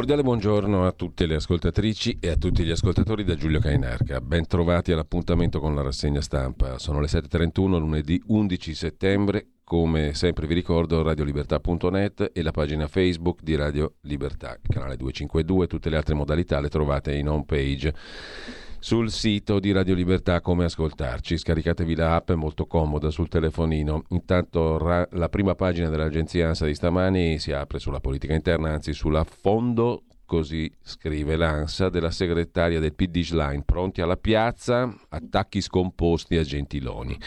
Cordiale buongiorno a tutte le ascoltatrici e a tutti gli ascoltatori da Giulio Cainarca. Ben trovati all'appuntamento con la rassegna stampa. Sono le 7.31, lunedì 11 settembre. Come sempre vi ricordo radiolibertà.net e la pagina Facebook di Radio Libertà, canale 252, tutte le altre modalità le trovate in home page sul sito di Radio Libertà come ascoltarci. Scaricatevi la app, è molto comoda sul telefonino. Intanto ra- la prima pagina dell'agenzia ANSA di stamani si apre sulla politica interna, anzi sull'affondo così scrive l'ANSA, della segretaria del PD Schlein, pronti alla piazza, attacchi scomposti a Gentiloni.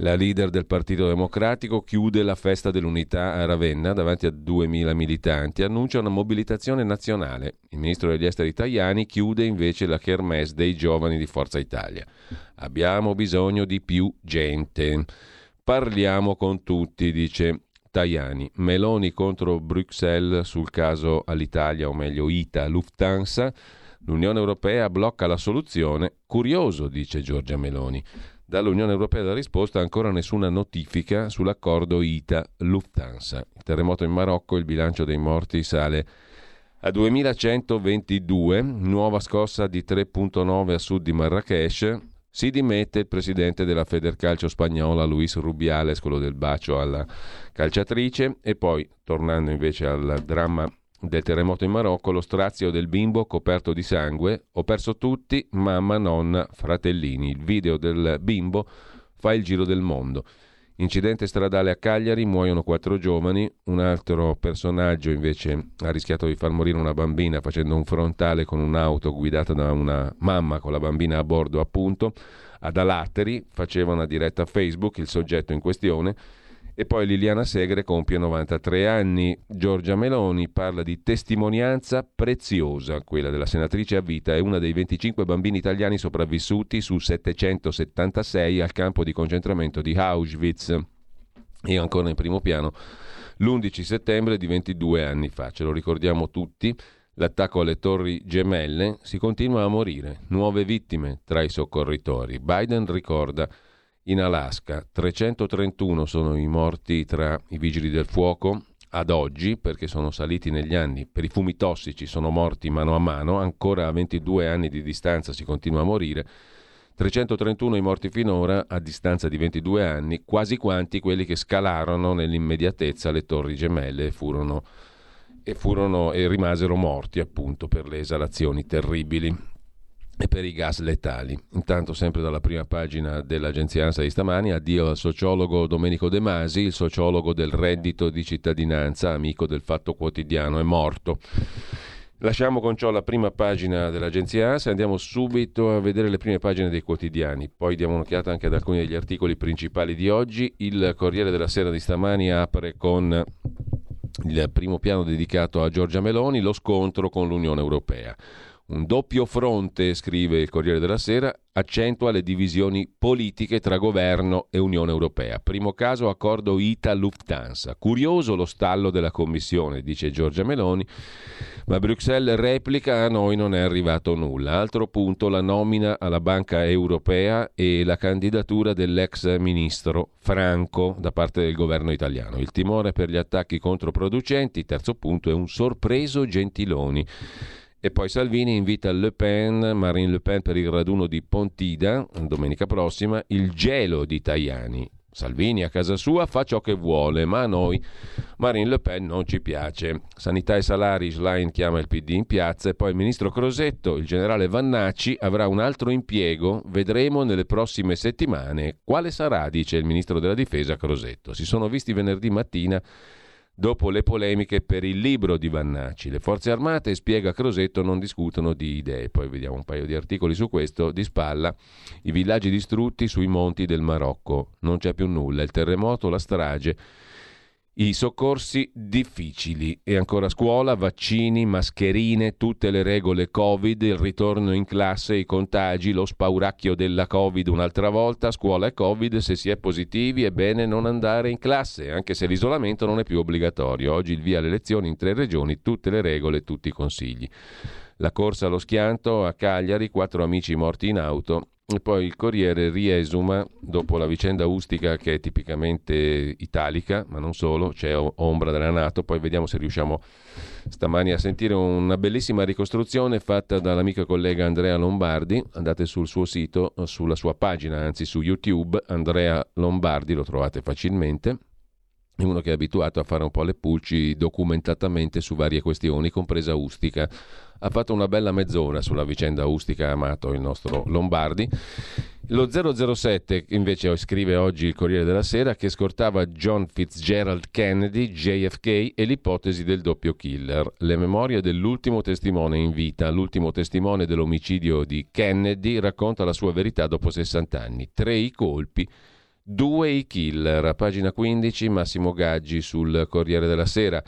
La leader del Partito Democratico chiude la festa dell'unità a Ravenna davanti a 2.000 militanti, annuncia una mobilitazione nazionale. Il ministro degli esteri Tajani chiude invece la kermesse dei giovani di Forza Italia. Abbiamo bisogno di più gente. Parliamo con tutti, dice Tajani. Meloni contro Bruxelles sul caso all'Italia, o meglio ITA Lufthansa. L'Unione Europea blocca la soluzione. Curioso, dice Giorgia Meloni. Dall'Unione Europea la risposta ancora nessuna notifica sull'accordo ITA-Lufthansa. Il terremoto in Marocco, il bilancio dei morti sale a 2122, nuova scossa di 3.9 a sud di Marrakesh, si dimette il presidente della Federcalcio spagnola Luis Rubiales, quello del bacio alla calciatrice, e poi, tornando invece al dramma del terremoto in Marocco, lo strazio del bimbo coperto di sangue, ho perso tutti, mamma, nonna, fratellini. Il video del bimbo fa il giro del mondo. Incidente stradale a Cagliari, muoiono quattro giovani, un altro personaggio invece ha rischiato di far morire una bambina facendo un frontale con un'auto guidata da una mamma con la bambina a bordo appunto, ad Alatteri, faceva una diretta Facebook il soggetto in questione e poi Liliana Segre compie 93 anni. Giorgia Meloni parla di testimonianza preziosa. Quella della senatrice a vita è una dei 25 bambini italiani sopravvissuti su 776 al campo di concentramento di Auschwitz. E ancora in primo piano l'11 settembre di 22 anni fa. Ce lo ricordiamo tutti. L'attacco alle torri gemelle si continua a morire. Nuove vittime tra i soccorritori. Biden ricorda in Alaska. 331 sono i morti tra i vigili del fuoco ad oggi, perché sono saliti negli anni, per i fumi tossici sono morti mano a mano, ancora a 22 anni di distanza si continua a morire. 331 i morti finora a distanza di 22 anni, quasi quanti quelli che scalarono nell'immediatezza le torri gemelle e furono, e, furono, e rimasero morti appunto per le esalazioni terribili e per i gas letali. Intanto, sempre dalla prima pagina dell'agenzia ANSA di stamani, addio al sociologo Domenico De Masi, il sociologo del reddito di cittadinanza, amico del Fatto Quotidiano, è morto. Lasciamo con ciò la prima pagina dell'agenzia ANSA e andiamo subito a vedere le prime pagine dei quotidiani. Poi diamo un'occhiata anche ad alcuni degli articoli principali di oggi. Il Corriere della Sera di stamani apre con il primo piano dedicato a Giorgia Meloni, lo scontro con l'Unione Europea. Un doppio fronte, scrive il Corriere della Sera, accentua le divisioni politiche tra governo e Unione Europea. Primo caso accordo ITA-Lufthansa. Curioso lo stallo della Commissione, dice Giorgia Meloni, ma Bruxelles replica a noi non è arrivato nulla. Altro punto la nomina alla Banca Europea e la candidatura dell'ex ministro Franco da parte del governo italiano. Il timore per gli attacchi controproducenti, terzo punto, è un sorpreso Gentiloni. E poi Salvini invita Le Pen, Marine Le Pen per il raduno di Pontida, domenica prossima, il gelo di Tajani. Salvini a casa sua fa ciò che vuole, ma a noi Marine Le Pen non ci piace. Sanità e salari, Schlein chiama il PD in piazza e poi il ministro Crosetto, il generale Vannacci avrà un altro impiego, vedremo nelle prossime settimane. Quale sarà, dice il ministro della difesa Crosetto. Si sono visti venerdì mattina dopo le polemiche per il libro di Vannacci. Le forze armate, spiega Crosetto, non discutono di idee. Poi vediamo un paio di articoli su questo. Di spalla, i villaggi distrutti sui monti del Marocco. Non c'è più nulla. Il terremoto, la strage. I soccorsi difficili e ancora scuola, vaccini, mascherine, tutte le regole Covid, il ritorno in classe, i contagi, lo spauracchio della Covid un'altra volta, scuola e Covid, se si è positivi è bene non andare in classe, anche se l'isolamento non è più obbligatorio. Oggi il via alle lezioni in tre regioni, tutte le regole, tutti i consigli. La corsa allo schianto a Cagliari, quattro amici morti in auto. E poi il Corriere riesuma, dopo la vicenda ustica che è tipicamente italica, ma non solo, c'è ombra della Nato, poi vediamo se riusciamo stamani a sentire una bellissima ricostruzione fatta dall'amico collega Andrea Lombardi, andate sul suo sito, sulla sua pagina, anzi su YouTube, Andrea Lombardi, lo trovate facilmente, è uno che è abituato a fare un po' le pulci documentatamente su varie questioni, compresa Ustica ha fatto una bella mezz'ora sulla vicenda Ustica Amato, il nostro Lombardi. Lo 007 invece scrive oggi il Corriere della Sera che scortava John Fitzgerald Kennedy, JFK e l'ipotesi del doppio killer. Le memorie dell'ultimo testimone in vita, l'ultimo testimone dell'omicidio di Kennedy, racconta la sua verità dopo 60 anni. Tre i colpi, due i killer. Pagina 15 Massimo Gaggi sul Corriere della Sera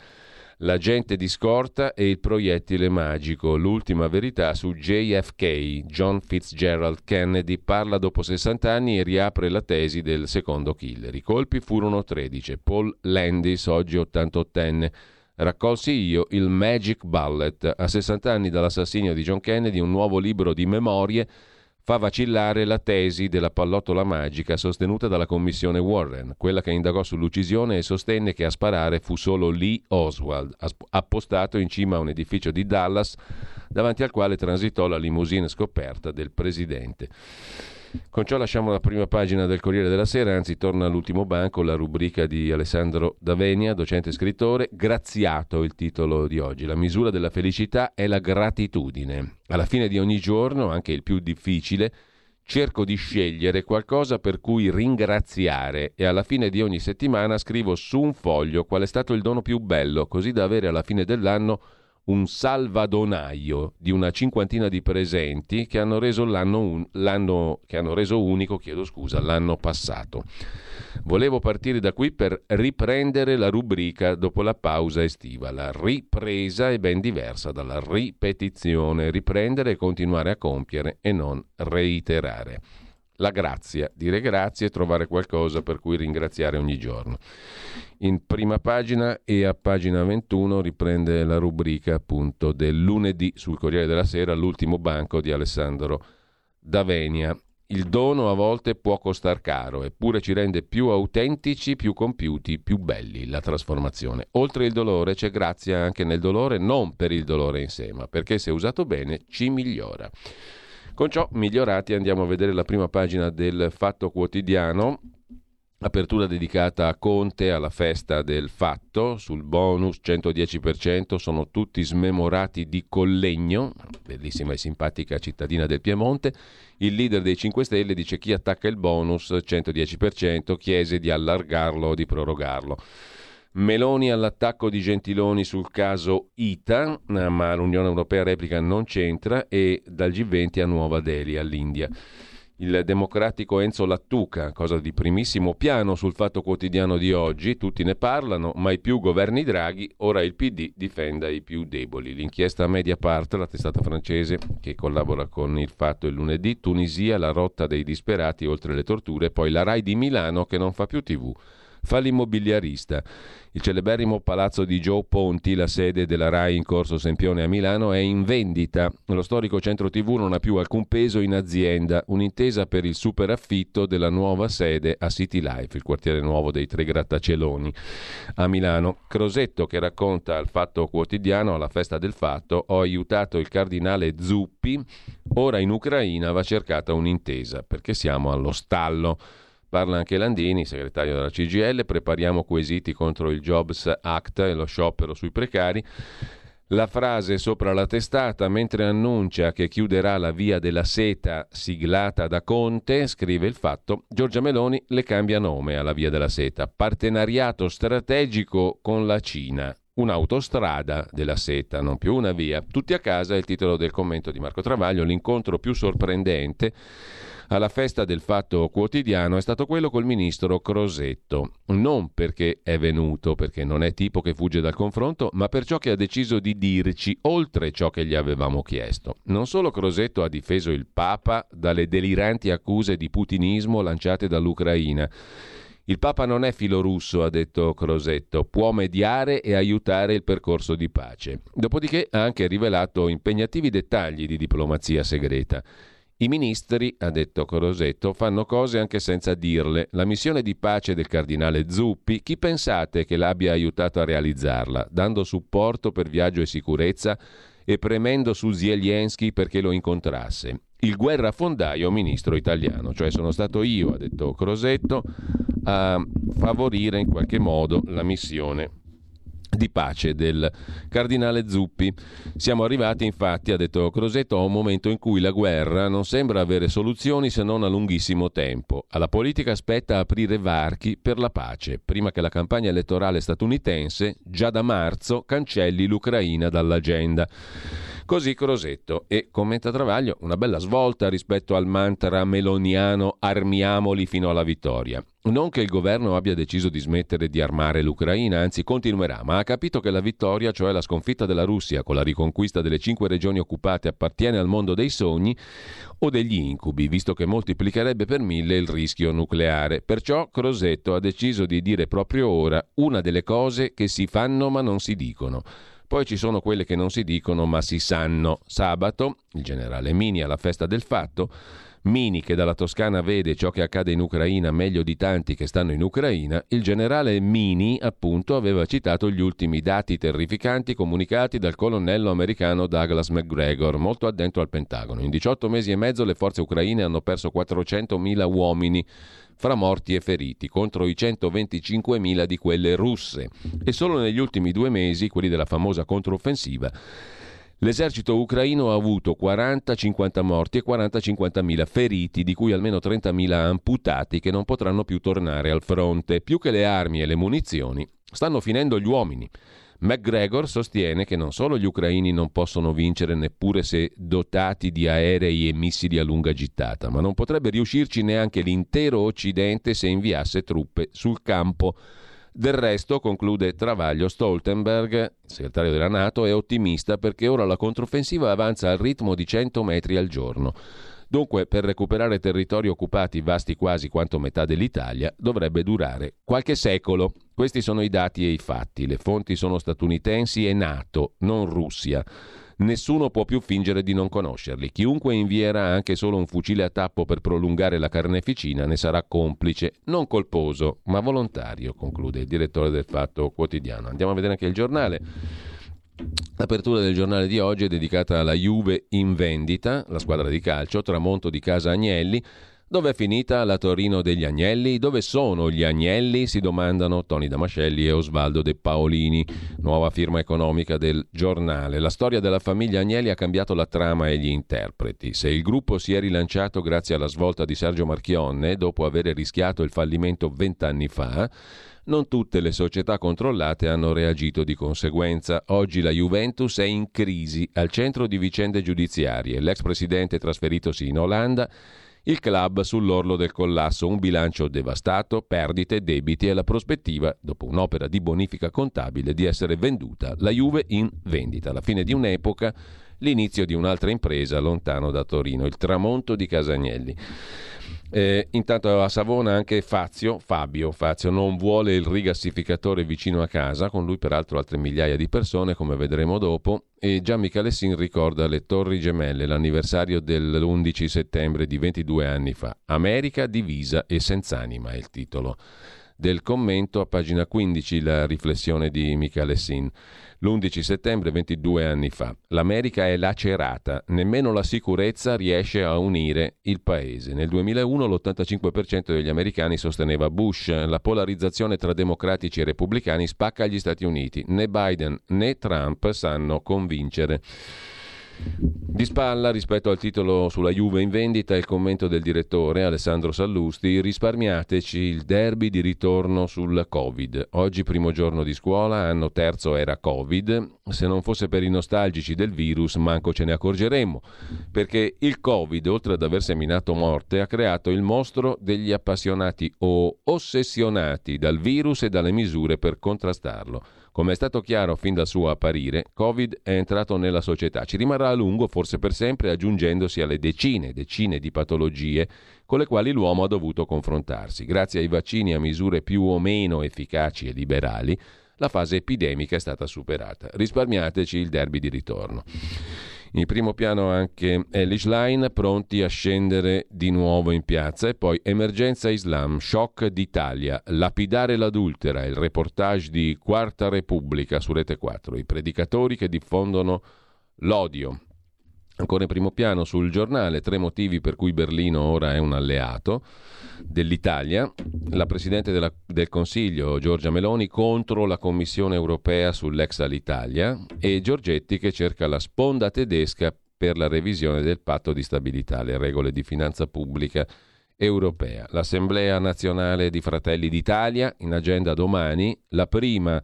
l'agente di scorta e il proiettile magico, l'ultima verità su JFK. John Fitzgerald Kennedy parla dopo 60 anni e riapre la tesi del secondo killer. I colpi furono 13. Paul Landis, oggi 88enne. Raccolsi io il Magic Bullet. A 60 anni dall'assassinio di John Kennedy, un nuovo libro di memorie fa vacillare la tesi della pallottola magica sostenuta dalla commissione Warren, quella che indagò sull'uccisione e sostenne che a sparare fu solo Lee Oswald, appostato in cima a un edificio di Dallas davanti al quale transitò la limousine scoperta del presidente. Con ciò lasciamo la prima pagina del Corriere della Sera, anzi torna all'ultimo banco la rubrica di Alessandro Davenia, docente e scrittore, Graziato il titolo di oggi. La misura della felicità è la gratitudine. Alla fine di ogni giorno, anche il più difficile, cerco di scegliere qualcosa per cui ringraziare e alla fine di ogni settimana scrivo su un foglio qual è stato il dono più bello, così da avere alla fine dell'anno un salvadonaio di una cinquantina di presenti che hanno reso, l'anno un, l'anno, che hanno reso unico scusa, l'anno passato. Volevo partire da qui per riprendere la rubrica dopo la pausa estiva. La ripresa è ben diversa dalla ripetizione, riprendere e continuare a compiere e non reiterare la grazia, dire grazie e trovare qualcosa per cui ringraziare ogni giorno. In prima pagina e a pagina 21 riprende la rubrica appunto del lunedì sul Corriere della Sera, l'ultimo banco di Alessandro Davenia. Il dono a volte può costar caro, eppure ci rende più autentici, più compiuti, più belli la trasformazione. Oltre il dolore c'è grazia anche nel dolore, non per il dolore in sé, ma perché se usato bene ci migliora. Con ciò migliorati andiamo a vedere la prima pagina del Fatto Quotidiano, apertura dedicata a Conte, alla festa del fatto, sul bonus 110%, sono tutti smemorati di Collegno, bellissima e simpatica cittadina del Piemonte, il leader dei 5 Stelle dice chi attacca il bonus 110% chiese di allargarlo o di prorogarlo. Meloni all'attacco di Gentiloni sul caso ITA, ma l'Unione Europea replica non c'entra e dal G20 a Nuova Delhi, all'India. Il democratico Enzo Lattuca, cosa di primissimo piano sul fatto quotidiano di oggi, tutti ne parlano, mai più governi Draghi, ora il PD difenda i più deboli. L'inchiesta Mediapart, la testata francese che collabora con il fatto il lunedì, Tunisia, la rotta dei disperati oltre le torture, poi la RAI di Milano che non fa più tv fa l'immobiliarista. Il celeberrimo palazzo di Joe Ponti, la sede della RAI in corso Sempione a Milano, è in vendita. Lo storico centro TV non ha più alcun peso in azienda. Un'intesa per il superaffitto della nuova sede a City Life, il quartiere nuovo dei tre grattacieloni a Milano. Crosetto che racconta al Fatto Quotidiano, alla festa del fatto, ho aiutato il cardinale Zuppi, ora in Ucraina va cercata un'intesa perché siamo allo stallo. Parla anche Landini, segretario della CGL, prepariamo quesiti contro il Jobs Act e lo sciopero sui precari. La frase sopra la testata, mentre annuncia che chiuderà la via della seta siglata da Conte, scrive il fatto, Giorgia Meloni le cambia nome alla via della seta. Partenariato strategico con la Cina. un'autostrada della seta, non più una via. Tutti a casa è il titolo del commento di Marco Travaglio, l'incontro più sorprendente alla festa del Fatto Quotidiano è stato quello col ministro Crosetto. Non perché è venuto, perché non è tipo che fugge dal confronto, ma per ciò che ha deciso di dirci oltre ciò che gli avevamo chiesto. Non solo Crosetto ha difeso il Papa dalle deliranti accuse di putinismo lanciate dall'Ucraina. Il Papa non è filorusso, ha detto Crosetto, può mediare e aiutare il percorso di pace. Dopodiché ha anche rivelato impegnativi dettagli di diplomazia segreta. I ministri, ha detto Corosetto, fanno cose anche senza dirle. La missione di pace del cardinale Zuppi, chi pensate che l'abbia aiutato a realizzarla, dando supporto per viaggio e sicurezza e premendo su Zelensky perché lo incontrasse? Il guerrafondaio ministro italiano, cioè sono stato io, ha detto Crosetto, a favorire in qualche modo la missione di pace del cardinale Zuppi. Siamo arrivati infatti, ha detto Crosetto, a un momento in cui la guerra non sembra avere soluzioni se non a lunghissimo tempo. Alla politica aspetta aprire varchi per la pace, prima che la campagna elettorale statunitense, già da marzo, cancelli l'Ucraina dall'agenda. Così Crosetto e commenta Travaglio una bella svolta rispetto al mantra meloniano armiamoli fino alla vittoria. Non che il governo abbia deciso di smettere di armare l'Ucraina, anzi continuerà, ma ha capito che la vittoria, cioè la sconfitta della Russia con la riconquista delle cinque regioni occupate, appartiene al mondo dei sogni o degli incubi, visto che moltiplicherebbe per mille il rischio nucleare. Perciò Crosetto ha deciso di dire proprio ora una delle cose che si fanno ma non si dicono. Poi ci sono quelle che non si dicono ma si sanno. Sabato, il generale Mini alla festa del fatto, Mini che dalla Toscana vede ciò che accade in Ucraina meglio di tanti che stanno in Ucraina, il generale Mini appunto aveva citato gli ultimi dati terrificanti comunicati dal colonnello americano Douglas McGregor, molto addentro al Pentagono. In 18 mesi e mezzo le forze ucraine hanno perso 400.000 uomini fra morti e feriti, contro i 125.000 di quelle russe. E solo negli ultimi due mesi, quelli della famosa controffensiva, L'esercito ucraino ha avuto 40-50 morti e 40-50.000 feriti, di cui almeno 30.000 amputati che non potranno più tornare al fronte. Più che le armi e le munizioni, stanno finendo gli uomini. McGregor sostiene che non solo gli ucraini non possono vincere neppure se dotati di aerei e missili a lunga gittata, ma non potrebbe riuscirci neanche l'intero Occidente se inviasse truppe sul campo. Del resto, conclude Travaglio Stoltenberg, segretario della Nato, è ottimista perché ora la controffensiva avanza al ritmo di 100 metri al giorno. Dunque, per recuperare territori occupati vasti quasi quanto metà dell'Italia, dovrebbe durare qualche secolo. Questi sono i dati e i fatti. Le fonti sono statunitensi e NATO, non Russia. Nessuno può più fingere di non conoscerli. Chiunque invierà anche solo un fucile a tappo per prolungare la carneficina ne sarà complice, non colposo, ma volontario, conclude il direttore del Fatto Quotidiano. Andiamo a vedere anche il giornale. L'apertura del giornale di oggi è dedicata alla Juve in vendita, la squadra di calcio, tramonto di casa Agnelli. Dove è finita la Torino degli Agnelli? Dove sono gli Agnelli? Si domandano Toni Damascelli e Osvaldo De Paolini, nuova firma economica del giornale. La storia della famiglia Agnelli ha cambiato la trama e gli interpreti. Se il gruppo si è rilanciato grazie alla svolta di Sergio Marchionne, dopo aver rischiato il fallimento vent'anni fa, non tutte le società controllate hanno reagito di conseguenza. Oggi la Juventus è in crisi, al centro di vicende giudiziarie. L'ex presidente trasferitosi in Olanda, il club sull'orlo del collasso, un bilancio devastato, perdite, debiti e la prospettiva, dopo un'opera di bonifica contabile, di essere venduta. La Juve in vendita. La fine di un'epoca, l'inizio di un'altra impresa lontano da Torino, il tramonto di Casagnelli. Eh, intanto a Savona anche Fazio, Fabio Fazio non vuole il rigassificatore vicino a casa, con lui peraltro altre migliaia di persone, come vedremo dopo, e Gian Michalessin ricorda le Torri Gemelle, l'anniversario dell'11 settembre di 22 anni fa. America divisa e senz'anima è il titolo del commento a pagina 15, la riflessione di Michalessin l'11 settembre 22 anni fa. L'America è lacerata, nemmeno la sicurezza riesce a unire il paese. Nel 2001 l'85% degli americani sosteneva Bush. La polarizzazione tra democratici e repubblicani spacca gli Stati Uniti. Né Biden né Trump sanno convincere. Di spalla rispetto al titolo sulla Juve in vendita il commento del direttore Alessandro Sallusti, risparmiateci il derby di ritorno sul Covid. Oggi primo giorno di scuola, anno terzo era Covid, se non fosse per i nostalgici del virus manco ce ne accorgeremmo, perché il Covid oltre ad aver seminato morte ha creato il mostro degli appassionati o ossessionati dal virus e dalle misure per contrastarlo. Come è stato chiaro fin dal suo apparire, Covid è entrato nella società, ci rimarrà a lungo, forse per sempre, aggiungendosi alle decine e decine di patologie con le quali l'uomo ha dovuto confrontarsi. Grazie ai vaccini a misure più o meno efficaci e liberali, la fase epidemica è stata superata. Risparmiateci il derby di ritorno. In primo piano anche Elish Line pronti a scendere di nuovo in piazza e poi Emergenza Islam, shock d'Italia, lapidare l'adultera, il reportage di Quarta Repubblica su Rete 4, i predicatori che diffondono l'odio. Ancora in primo piano sul giornale, tre motivi per cui Berlino ora è un alleato dell'Italia, la Presidente della, del Consiglio Giorgia Meloni contro la Commissione europea sull'ex Alitalia e Giorgetti che cerca la sponda tedesca per la revisione del patto di stabilità, le regole di finanza pubblica europea. L'Assemblea nazionale di Fratelli d'Italia in agenda domani, la prima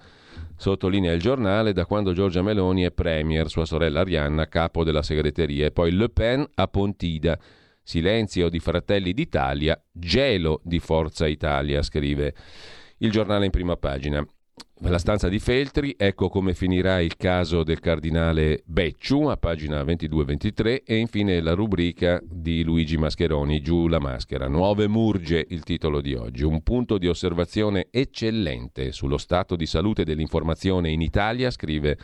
Sottolinea il giornale da quando Giorgia Meloni è premier, sua sorella Arianna capo della segreteria e poi Le Pen a Pontida. Silenzio di Fratelli d'Italia, gelo di Forza Italia, scrive il giornale in prima pagina. La stanza di Feltri, ecco come finirà il caso del cardinale Becciu a pagina 22-23 e infine la rubrica di Luigi Mascheroni, Giù la maschera. Nuove Murge, il titolo di oggi. Un punto di osservazione eccellente sullo stato di salute dell'informazione in Italia, scrive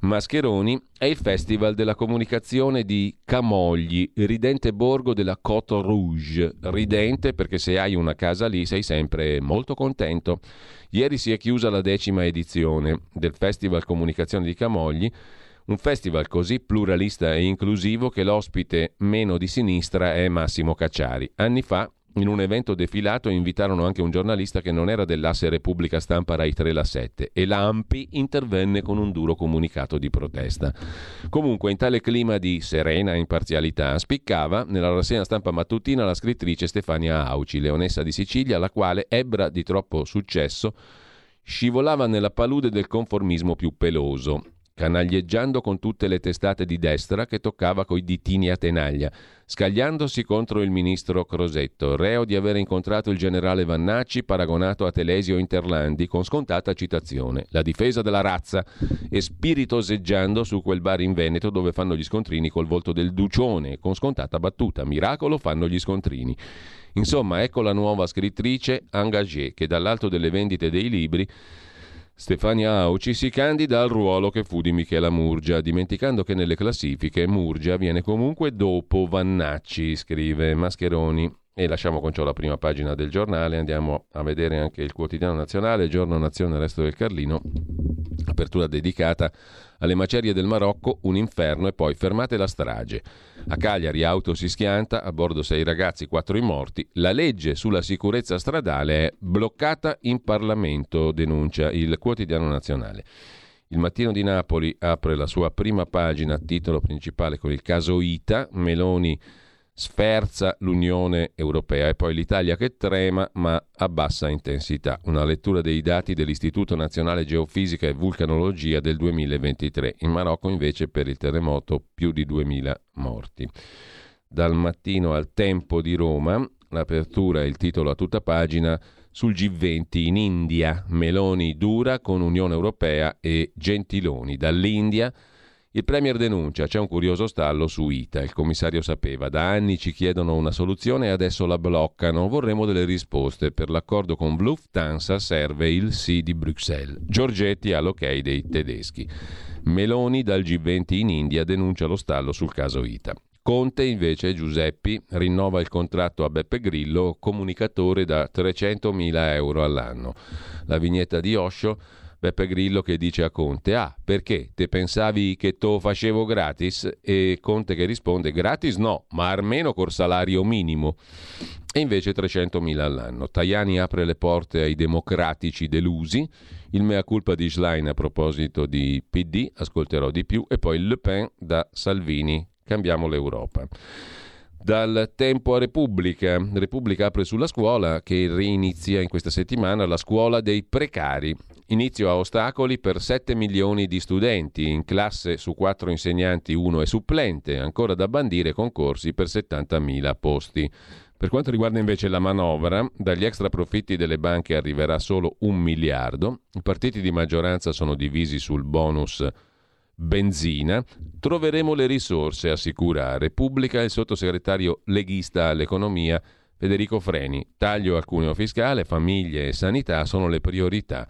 Mascheroni è il Festival della comunicazione di Camogli, ridente borgo della Côte Rouge. Ridente perché se hai una casa lì sei sempre molto contento. Ieri si è chiusa la decima edizione del Festival Comunicazione di Camogli, un festival così pluralista e inclusivo che l'ospite meno di sinistra è Massimo Cacciari. Anni fa in un evento defilato invitarono anche un giornalista che non era dell'asse Repubblica Stampa Rai 3 la 7 e l'AMPI intervenne con un duro comunicato di protesta. Comunque, in tale clima di serena imparzialità, spiccava nella rassegna stampa mattutina la scrittrice Stefania Auci, leonessa di Sicilia, la quale, ebbra di troppo successo, scivolava nella palude del conformismo più peloso canaglieggiando con tutte le testate di destra che toccava coi ditini a tenaglia, scagliandosi contro il ministro Crosetto, reo di aver incontrato il generale Vannacci paragonato a Telesio Interlandi con scontata citazione, la difesa della razza e spiritoseggiando su quel bar in Veneto dove fanno gli scontrini col volto del Ducione, con scontata battuta, miracolo fanno gli scontrini. Insomma, ecco la nuova scrittrice engagée che dall'alto delle vendite dei libri Stefania Auci si candida al ruolo che fu di Michela Murgia, dimenticando che nelle classifiche Murgia viene comunque dopo Vannacci, scrive Mascheroni. E lasciamo con ciò la prima pagina del giornale, andiamo a vedere anche il quotidiano nazionale, Giorno Nazione Resto del Carlino, apertura dedicata alle macerie del Marocco, un inferno e poi fermate la strage. A Cagliari auto si schianta, a bordo sei ragazzi, quattro i morti. La legge sulla sicurezza stradale è bloccata in Parlamento, denuncia il quotidiano nazionale. Il mattino di Napoli apre la sua prima pagina, titolo principale con il caso Ita, Meloni sferza l'Unione Europea e poi l'Italia che trema ma a bassa intensità. Una lettura dei dati dell'Istituto Nazionale Geofisica e Vulcanologia del 2023. In Marocco invece per il terremoto più di 2000 morti. Dal mattino al tempo di Roma, l'apertura e il titolo a tutta pagina sul G20 in India, Meloni dura con Unione Europea e Gentiloni. Dall'India il Premier denuncia, c'è un curioso stallo su ITA, il commissario sapeva, da anni ci chiedono una soluzione e adesso la bloccano, vorremmo delle risposte, per l'accordo con Lufthansa serve il sì di Bruxelles. Giorgetti ha l'ok dei tedeschi. Meloni dal G20 in India denuncia lo stallo sul caso ITA. Conte invece, Giuseppi, rinnova il contratto a Beppe Grillo, comunicatore da 300.000 euro all'anno. La vignetta di Osho Beppe Grillo che dice a Conte, ah perché te pensavi che to facevo gratis? E Conte che risponde, gratis no, ma almeno col salario minimo. E invece 300.000 all'anno. Tajani apre le porte ai democratici delusi, il mea culpa di Schlein a proposito di PD, ascolterò di più, e poi Le Pen da Salvini, cambiamo l'Europa. Dal tempo a Repubblica. Repubblica apre sulla scuola che rinizia in questa settimana la scuola dei precari. Inizio a ostacoli per 7 milioni di studenti. In classe su 4 insegnanti uno è supplente. Ancora da bandire concorsi per 70.000 posti. Per quanto riguarda invece la manovra, dagli extra profitti delle banche arriverà solo un miliardo. I partiti di maggioranza sono divisi sul bonus benzina. Troveremo le risorse, assicura Repubblica il sottosegretario leghista all'economia Federico Freni. Taglio al cuneo fiscale, famiglie e sanità sono le priorità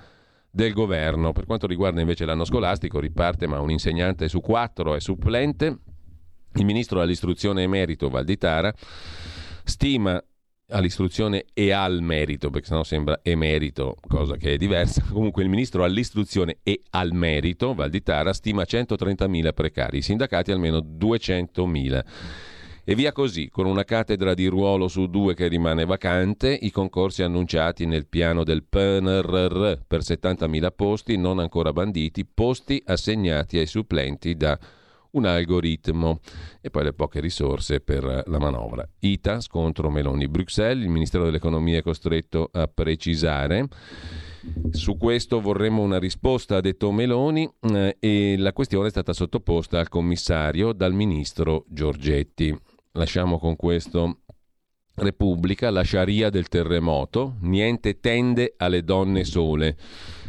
del governo. Per quanto riguarda invece l'anno scolastico, riparte ma un insegnante su quattro è supplente. Il ministro all'istruzione emerito Valditara stima all'istruzione e al merito, perché sennò sembra emerito, cosa che è diversa. Comunque il ministro all'istruzione e al merito, Valditara, stima 130.000 precari, i sindacati almeno 200.000. E via così, con una cattedra di ruolo su due che rimane vacante, i concorsi annunciati nel piano del PNRR per 70.000 posti non ancora banditi, posti assegnati ai supplenti da un algoritmo e poi le poche risorse per la manovra. ITA, scontro Meloni-Bruxelles, il Ministero dell'Economia è costretto a precisare. Su questo vorremmo una risposta, ha detto Meloni, eh, e la questione è stata sottoposta al commissario dal ministro Giorgetti. Lasciamo con questo Repubblica, la sciaria del terremoto, niente tende alle donne sole.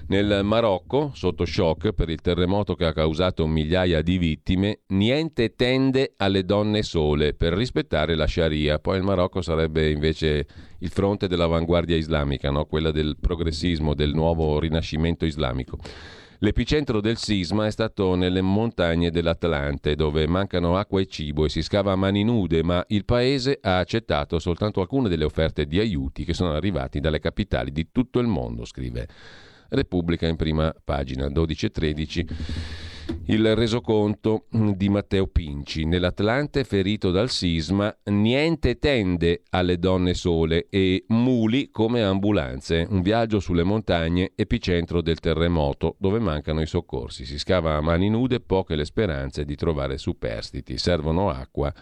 Nel Marocco, sotto shock per il terremoto che ha causato migliaia di vittime, niente tende alle donne sole per rispettare la Sharia. Poi il Marocco sarebbe invece il fronte dell'avanguardia islamica, no? quella del progressismo, del nuovo rinascimento islamico. L'epicentro del sisma è stato nelle montagne dell'Atlante, dove mancano acqua e cibo e si scava a mani nude, ma il paese ha accettato soltanto alcune delle offerte di aiuti che sono arrivati dalle capitali di tutto il mondo, scrive Repubblica in prima pagina 12 e 13 il resoconto di Matteo Pinci. Nell'Atlante ferito dal sisma, niente tende alle donne sole e muli come ambulanze. Un viaggio sulle montagne, epicentro del terremoto, dove mancano i soccorsi. Si scava a mani nude, poche le speranze di trovare superstiti. Servono acqua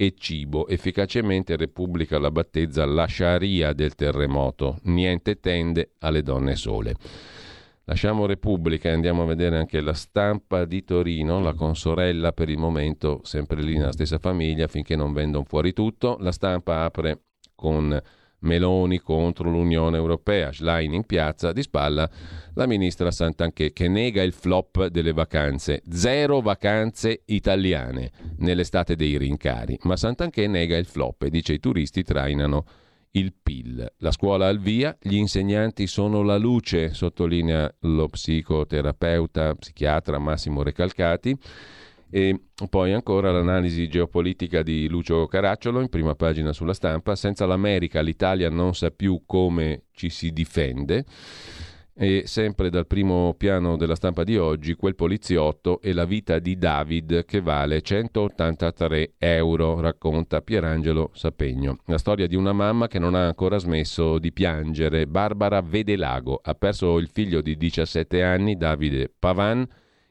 e cibo. Efficacemente Repubblica la battezza la Sharia del terremoto. Niente tende alle donne sole. Lasciamo Repubblica e andiamo a vedere anche la stampa di Torino, la consorella per il momento sempre lì nella stessa famiglia finché non vendono fuori tutto. La stampa apre con Meloni contro l'Unione Europea, Schlein in piazza, di spalla la ministra Santanché che nega il flop delle vacanze, zero vacanze italiane nell'estate dei rincari, ma Santanché nega il flop e dice i turisti trainano il PIL. La scuola al via, gli insegnanti sono la luce, sottolinea lo psicoterapeuta, psichiatra Massimo Recalcati. E poi ancora l'analisi geopolitica di Lucio Caracciolo in prima pagina sulla stampa. Senza l'America l'Italia non sa più come ci si difende. E sempre dal primo piano della stampa di oggi, quel poliziotto e la vita di David che vale 183 euro, racconta Pierangelo Sapegno. La storia di una mamma che non ha ancora smesso di piangere. Barbara Vedelago ha perso il figlio di 17 anni, Davide Pavan,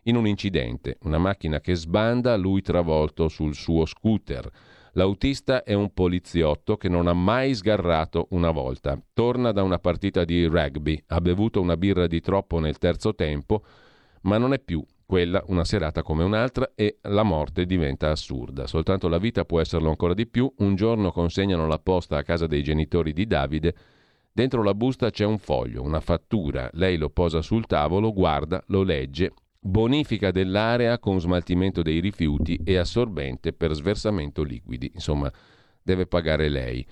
in un incidente. Una macchina che sbanda, lui travolto sul suo scooter. L'autista è un poliziotto che non ha mai sgarrato una volta. Torna da una partita di rugby, ha bevuto una birra di troppo nel terzo tempo, ma non è più quella una serata come un'altra e la morte diventa assurda. Soltanto la vita può esserlo ancora di più. Un giorno consegnano la posta a casa dei genitori di Davide. Dentro la busta c'è un foglio, una fattura. Lei lo posa sul tavolo, guarda, lo legge bonifica dell'area con smaltimento dei rifiuti e assorbente per sversamento liquidi. Insomma, deve pagare lei.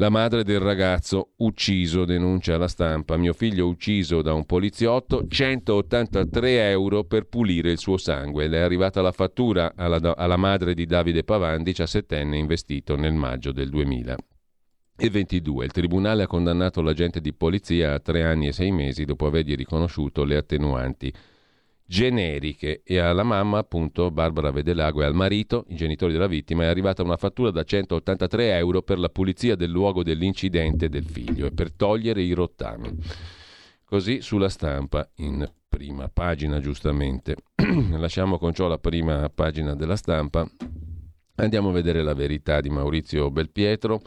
La madre del ragazzo ucciso denuncia alla stampa mio figlio ucciso da un poliziotto 183 euro per pulire il suo sangue. Le è arrivata la fattura alla, alla madre di Davide Pavan, 17enne investito nel maggio del 2000. e 22. Il Tribunale ha condannato l'agente di polizia a tre anni e sei mesi dopo avergli riconosciuto le attenuanti generiche e alla mamma, appunto, Barbara Vedelago e al marito, i genitori della vittima, è arrivata una fattura da 183 euro per la pulizia del luogo dell'incidente del figlio e per togliere i rottami. Così sulla stampa, in prima pagina giustamente. Lasciamo con ciò la prima pagina della stampa. Andiamo a vedere la verità di Maurizio Belpietro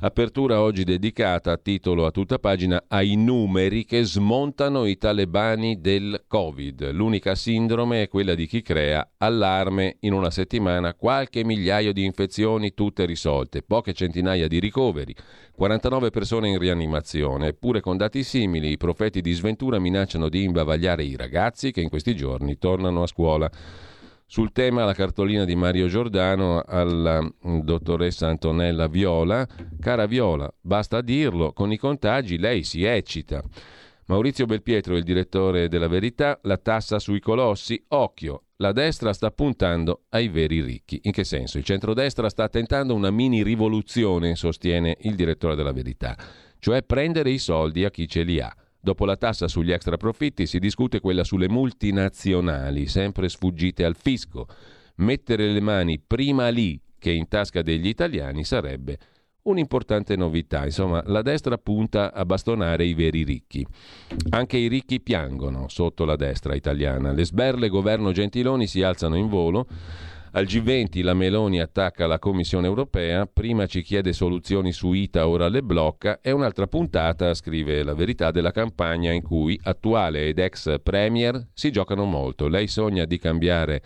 Apertura oggi dedicata titolo a tutta pagina ai numeri che smontano i talebani del Covid. L'unica sindrome è quella di chi crea allarme in una settimana, qualche migliaio di infezioni tutte risolte, poche centinaia di ricoveri, 49 persone in rianimazione. Eppure con dati simili i profeti di sventura minacciano di imbavagliare i ragazzi che in questi giorni tornano a scuola. Sul tema la cartolina di Mario Giordano alla mm, dottoressa Antonella Viola. Cara Viola, basta dirlo, con i contagi lei si eccita. Maurizio Belpietro, il direttore della Verità, la tassa sui colossi, occhio, la destra sta puntando ai veri ricchi. In che senso? Il centrodestra sta tentando una mini rivoluzione, sostiene il direttore della Verità, cioè prendere i soldi a chi ce li ha. Dopo la tassa sugli extra profitti si discute quella sulle multinazionali, sempre sfuggite al fisco. Mettere le mani prima lì che in tasca degli italiani sarebbe un'importante novità. Insomma, la destra punta a bastonare i veri ricchi. Anche i ricchi piangono sotto la destra italiana. Le sberle governo Gentiloni si alzano in volo al G20 la Meloni attacca la Commissione europea, prima ci chiede soluzioni su ITA, ora le blocca, è un'altra puntata, scrive la verità, della campagna in cui attuale ed ex premier si giocano molto. Lei sogna di cambiare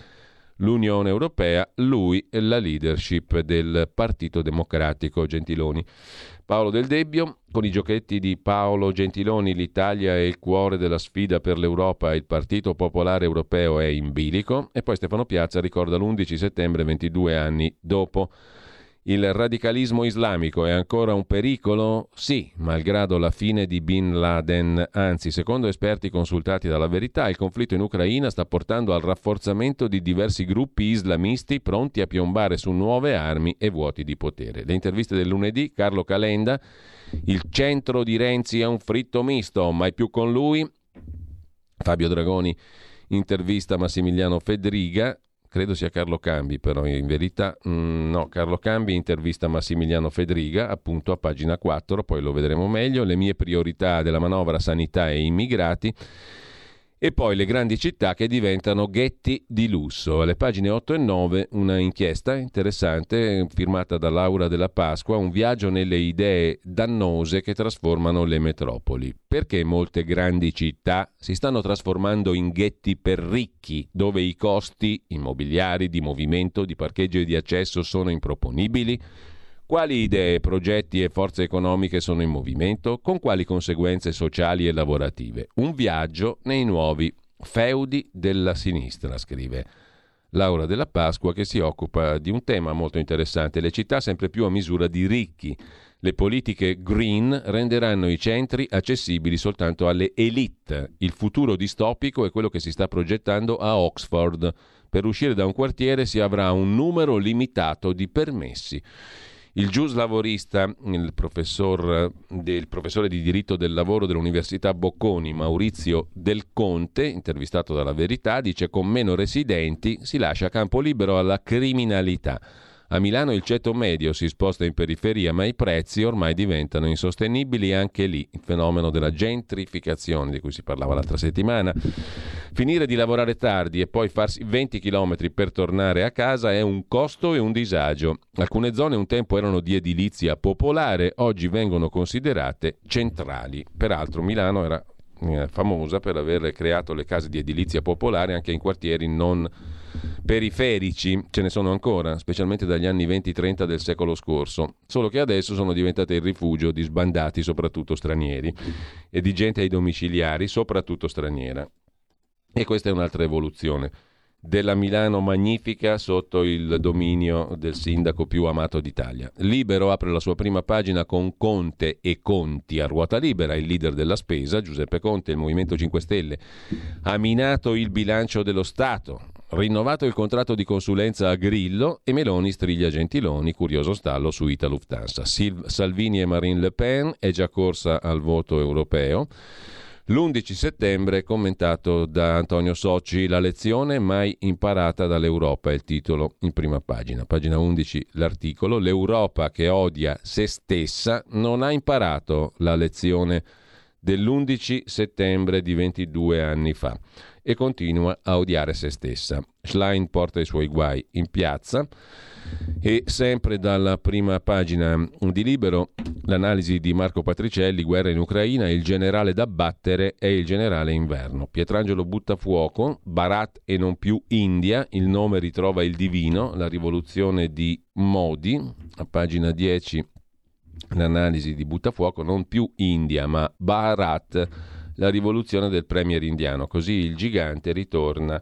l'Unione Europea, lui la leadership del Partito Democratico Gentiloni. Paolo Del Debbio, con i giochetti di Paolo Gentiloni, l'Italia è il cuore della sfida per l'Europa il Partito Popolare Europeo è in bilico. E poi Stefano Piazza ricorda l'11 settembre 22 anni dopo. Il radicalismo islamico è ancora un pericolo? Sì, malgrado la fine di Bin Laden. Anzi, secondo esperti consultati dalla Verità, il conflitto in Ucraina sta portando al rafforzamento di diversi gruppi islamisti pronti a piombare su nuove armi e vuoti di potere. Le interviste del lunedì, Carlo Calenda, il centro di Renzi è un fritto misto, mai più con lui. Fabio Dragoni intervista Massimiliano Fedriga, credo sia Carlo Cambi, però in verità mm, no, Carlo Cambi intervista Massimiliano Fedriga, appunto a pagina 4, poi lo vedremo meglio, le mie priorità della manovra sanità e immigrati. E poi le grandi città che diventano ghetti di lusso. Alle pagine 8 e 9 una inchiesta interessante firmata da Laura della Pasqua, un viaggio nelle idee dannose che trasformano le metropoli. Perché molte grandi città si stanno trasformando in ghetti per ricchi, dove i costi immobiliari, di movimento, di parcheggio e di accesso sono improponibili? Quali idee, progetti e forze economiche sono in movimento? Con quali conseguenze sociali e lavorative? Un viaggio nei nuovi feudi della sinistra, scrive Laura della Pasqua, che si occupa di un tema molto interessante, le città sempre più a misura di ricchi. Le politiche green renderanno i centri accessibili soltanto alle elite. Il futuro distopico è quello che si sta progettando a Oxford. Per uscire da un quartiere si avrà un numero limitato di permessi. Il gius lavorista, il, professor, del professore di diritto del lavoro dell'Università Bocconi, Maurizio Del Conte, intervistato dalla Verità, dice con meno residenti si lascia campo libero alla criminalità. A Milano il ceto medio si sposta in periferia, ma i prezzi ormai diventano insostenibili anche lì. Il fenomeno della gentrificazione di cui si parlava l'altra settimana. Finire di lavorare tardi e poi farsi 20 km per tornare a casa è un costo e un disagio. Alcune zone un tempo erano di edilizia popolare, oggi vengono considerate centrali. Peraltro Milano era eh, famosa per aver creato le case di edilizia popolare anche in quartieri non periferici, ce ne sono ancora, specialmente dagli anni 20-30 del secolo scorso, solo che adesso sono diventate il rifugio di sbandati, soprattutto stranieri, e di gente ai domiciliari, soprattutto straniera. E questa è un'altra evoluzione della Milano magnifica sotto il dominio del sindaco più amato d'Italia. Libero apre la sua prima pagina con Conte e Conti a ruota libera, il leader della spesa, Giuseppe Conte, il Movimento 5 Stelle, ha minato il bilancio dello Stato, Rinnovato il contratto di consulenza a Grillo e Meloni striglia Gentiloni, curioso stallo su Ita Lufthansa. Sil- Salvini e Marine Le Pen è già corsa al voto europeo. L'11 settembre commentato da Antonio Socci, la lezione mai imparata dall'Europa è il titolo in prima pagina. Pagina 11 l'articolo, l'Europa che odia se stessa non ha imparato la lezione dell'11 settembre di 22 anni fa e continua a odiare se stessa. Schlein porta i suoi guai in piazza e sempre dalla prima pagina di Libero l'analisi di Marco Patricelli, guerra in Ucraina, il generale da battere è il generale inverno. Pietrangelo butta fuoco, Barat e non più India, il nome ritrova il divino, la rivoluzione di Modi, a pagina 10 l'analisi di Buttafuoco, non più India ma Bharat, la rivoluzione del premier indiano. Così il gigante ritorna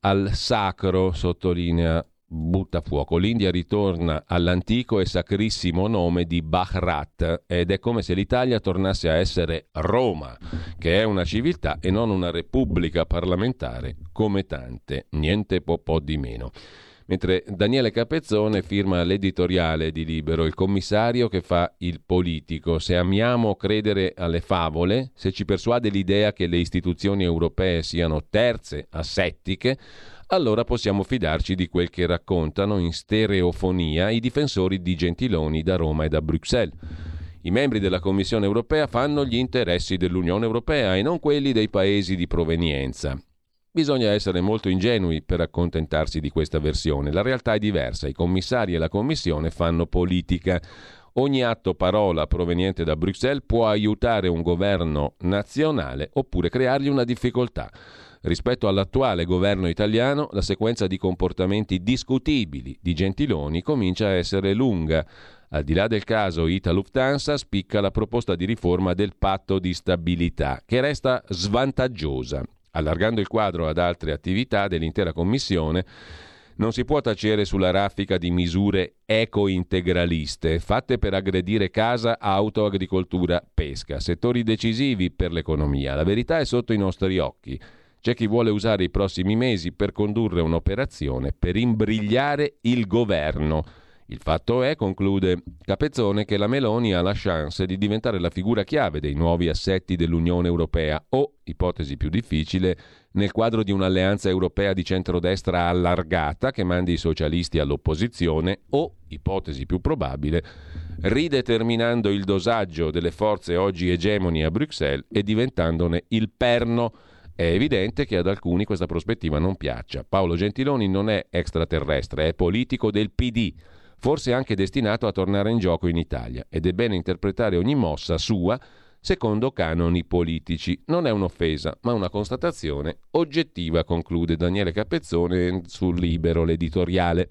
al sacro, sottolinea Buttafuoco. L'India ritorna all'antico e sacrissimo nome di Bharat ed è come se l'Italia tornasse a essere Roma, che è una civiltà e non una repubblica parlamentare come tante, niente po', po di meno mentre Daniele Capezzone firma l'editoriale di Libero, il commissario che fa il politico. Se amiamo credere alle favole, se ci persuade l'idea che le istituzioni europee siano terze, asettiche, allora possiamo fidarci di quel che raccontano in stereofonia i difensori di Gentiloni da Roma e da Bruxelles. I membri della Commissione europea fanno gli interessi dell'Unione europea e non quelli dei paesi di provenienza. Bisogna essere molto ingenui per accontentarsi di questa versione. La realtà è diversa, i commissari e la Commissione fanno politica. Ogni atto parola proveniente da Bruxelles può aiutare un governo nazionale oppure creargli una difficoltà. Rispetto all'attuale governo italiano, la sequenza di comportamenti discutibili di Gentiloni comincia a essere lunga. Al di là del caso Ita Lufthansa spicca la proposta di riforma del patto di stabilità, che resta svantaggiosa. Allargando il quadro ad altre attività dell'intera Commissione, non si può tacere sulla raffica di misure eco-integraliste fatte per aggredire casa, auto, agricoltura, pesca, settori decisivi per l'economia. La verità è sotto i nostri occhi. C'è chi vuole usare i prossimi mesi per condurre un'operazione per imbrigliare il governo il fatto è, conclude Capezzone, che la Meloni ha la chance di diventare la figura chiave dei nuovi assetti dell'Unione Europea o, ipotesi più difficile, nel quadro di un'alleanza europea di centrodestra allargata che mandi i socialisti all'opposizione o, ipotesi più probabile, rideterminando il dosaggio delle forze oggi egemoni a Bruxelles e diventandone il perno. È evidente che ad alcuni questa prospettiva non piaccia. Paolo Gentiloni non è extraterrestre, è politico del PD forse anche destinato a tornare in gioco in Italia, ed è bene interpretare ogni mossa sua secondo canoni politici. Non è un'offesa, ma una constatazione oggettiva, conclude Daniele Capezzone sul Libero, l'editoriale.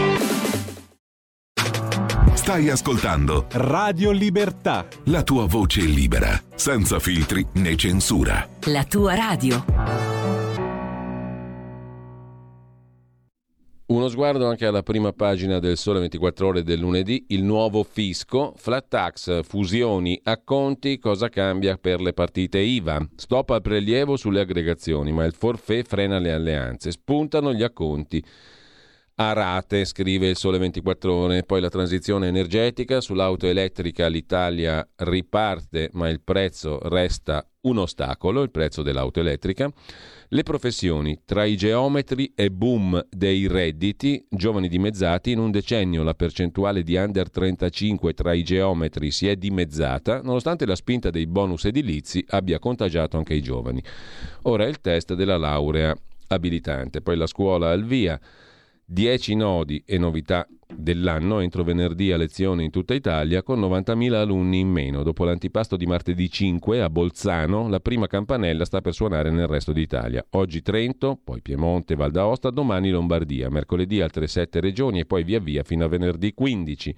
Stai ascoltando Radio Libertà. La tua voce libera, senza filtri né censura. La tua radio. Uno sguardo anche alla prima pagina del Sole 24 Ore del lunedì, il nuovo fisco, flat tax, fusioni, acconti, cosa cambia per le partite IVA? Stop al prelievo sulle aggregazioni, ma il forfè frena le alleanze, spuntano gli acconti a rate, scrive il Sole 24 Ore. Poi la transizione energetica, sull'auto elettrica l'Italia riparte, ma il prezzo resta un ostacolo, il prezzo dell'auto elettrica. Le professioni, tra i geometri e boom dei redditi, giovani dimezzati, in un decennio la percentuale di under 35 tra i geometri si è dimezzata, nonostante la spinta dei bonus edilizi abbia contagiato anche i giovani. Ora il test della laurea abilitante, poi la scuola al via. 10 nodi e novità dell'anno entro venerdì a lezione in tutta Italia con 90.000 alunni in meno. Dopo l'antipasto di martedì 5 a Bolzano, la prima campanella sta per suonare nel resto d'Italia. Oggi Trento, poi Piemonte, Val d'Aosta, domani Lombardia, mercoledì altre 7 regioni e poi via via fino a venerdì 15.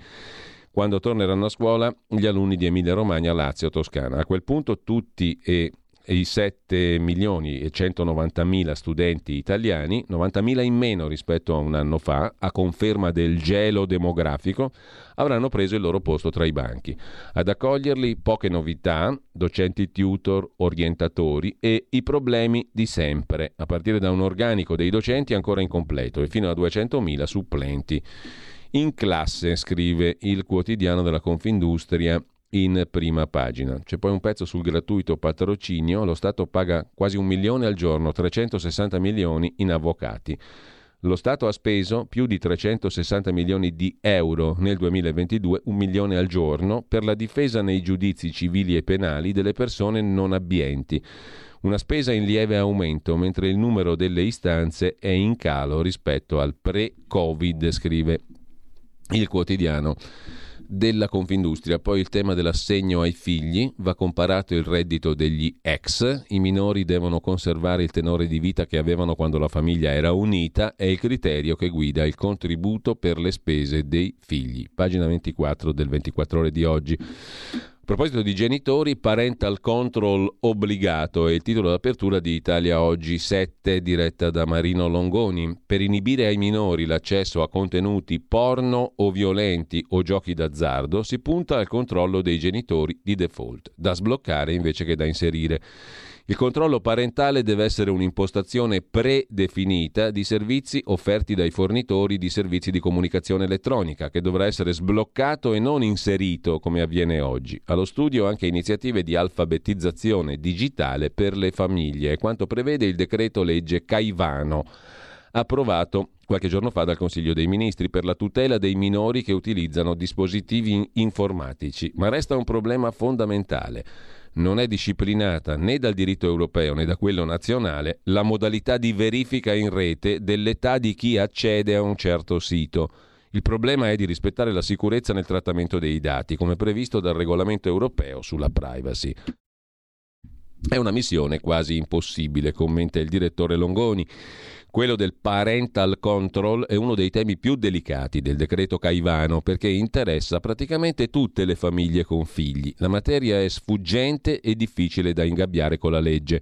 quando torneranno a scuola gli alunni di Emilia Romagna, Lazio, Toscana. A quel punto tutti e i 7 milioni e 190 mila studenti italiani, 90 mila in meno rispetto a un anno fa, a conferma del gelo demografico, avranno preso il loro posto tra i banchi. Ad accoglierli poche novità, docenti tutor, orientatori e i problemi di sempre, a partire da un organico dei docenti ancora incompleto e fino a 200 mila supplenti. In classe, scrive il quotidiano della Confindustria, in prima pagina. C'è poi un pezzo sul gratuito patrocinio, lo Stato paga quasi un milione al giorno, 360 milioni in avvocati. Lo Stato ha speso più di 360 milioni di euro nel 2022, un milione al giorno, per la difesa nei giudizi civili e penali delle persone non abbienti. Una spesa in lieve aumento, mentre il numero delle istanze è in calo rispetto al pre-Covid, scrive il quotidiano della Confindustria. Poi il tema dell'assegno ai figli, va comparato il reddito degli ex, i minori devono conservare il tenore di vita che avevano quando la famiglia era unita, è il criterio che guida il contributo per le spese dei figli. Pagina 24 del 24 ore di oggi. A proposito di genitori, parental control obbligato è il titolo d'apertura di Italia Oggi 7, diretta da Marino Longoni. Per inibire ai minori l'accesso a contenuti porno o violenti o giochi d'azzardo si punta al controllo dei genitori di default, da sbloccare invece che da inserire. Il controllo parentale deve essere un'impostazione predefinita di servizi offerti dai fornitori di servizi di comunicazione elettronica, che dovrà essere sbloccato e non inserito come avviene oggi. Allo studio anche iniziative di alfabetizzazione digitale per le famiglie, quanto prevede il decreto legge Caivano approvato qualche giorno fa dal Consiglio dei Ministri per la tutela dei minori che utilizzano dispositivi informatici. Ma resta un problema fondamentale non è disciplinata né dal diritto europeo né da quello nazionale la modalità di verifica in rete dell'età di chi accede a un certo sito. Il problema è di rispettare la sicurezza nel trattamento dei dati, come previsto dal regolamento europeo sulla privacy. È una missione quasi impossibile, commenta il direttore Longoni. Quello del parental control è uno dei temi più delicati del decreto Caivano perché interessa praticamente tutte le famiglie con figli. La materia è sfuggente e difficile da ingabbiare con la legge.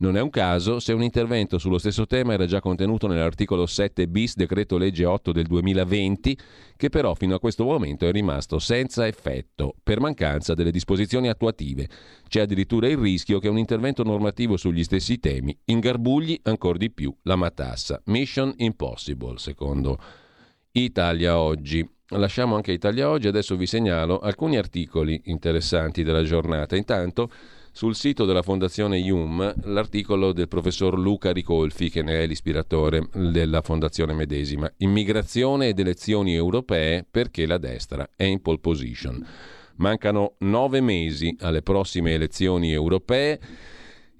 Non è un caso se un intervento sullo stesso tema era già contenuto nell'articolo 7 bis decreto legge 8 del 2020, che però fino a questo momento è rimasto senza effetto per mancanza delle disposizioni attuative. C'è addirittura il rischio che un intervento normativo sugli stessi temi ingarbugli ancora di più la matassa. Mission impossible, secondo Italia Oggi. Lasciamo anche Italia Oggi, adesso vi segnalo alcuni articoli interessanti della giornata. Intanto sul sito della Fondazione IUM l'articolo del professor Luca Ricolfi, che ne è l'ispiratore della Fondazione medesima. Immigrazione ed elezioni europee perché la destra è in pole position. Mancano nove mesi alle prossime elezioni europee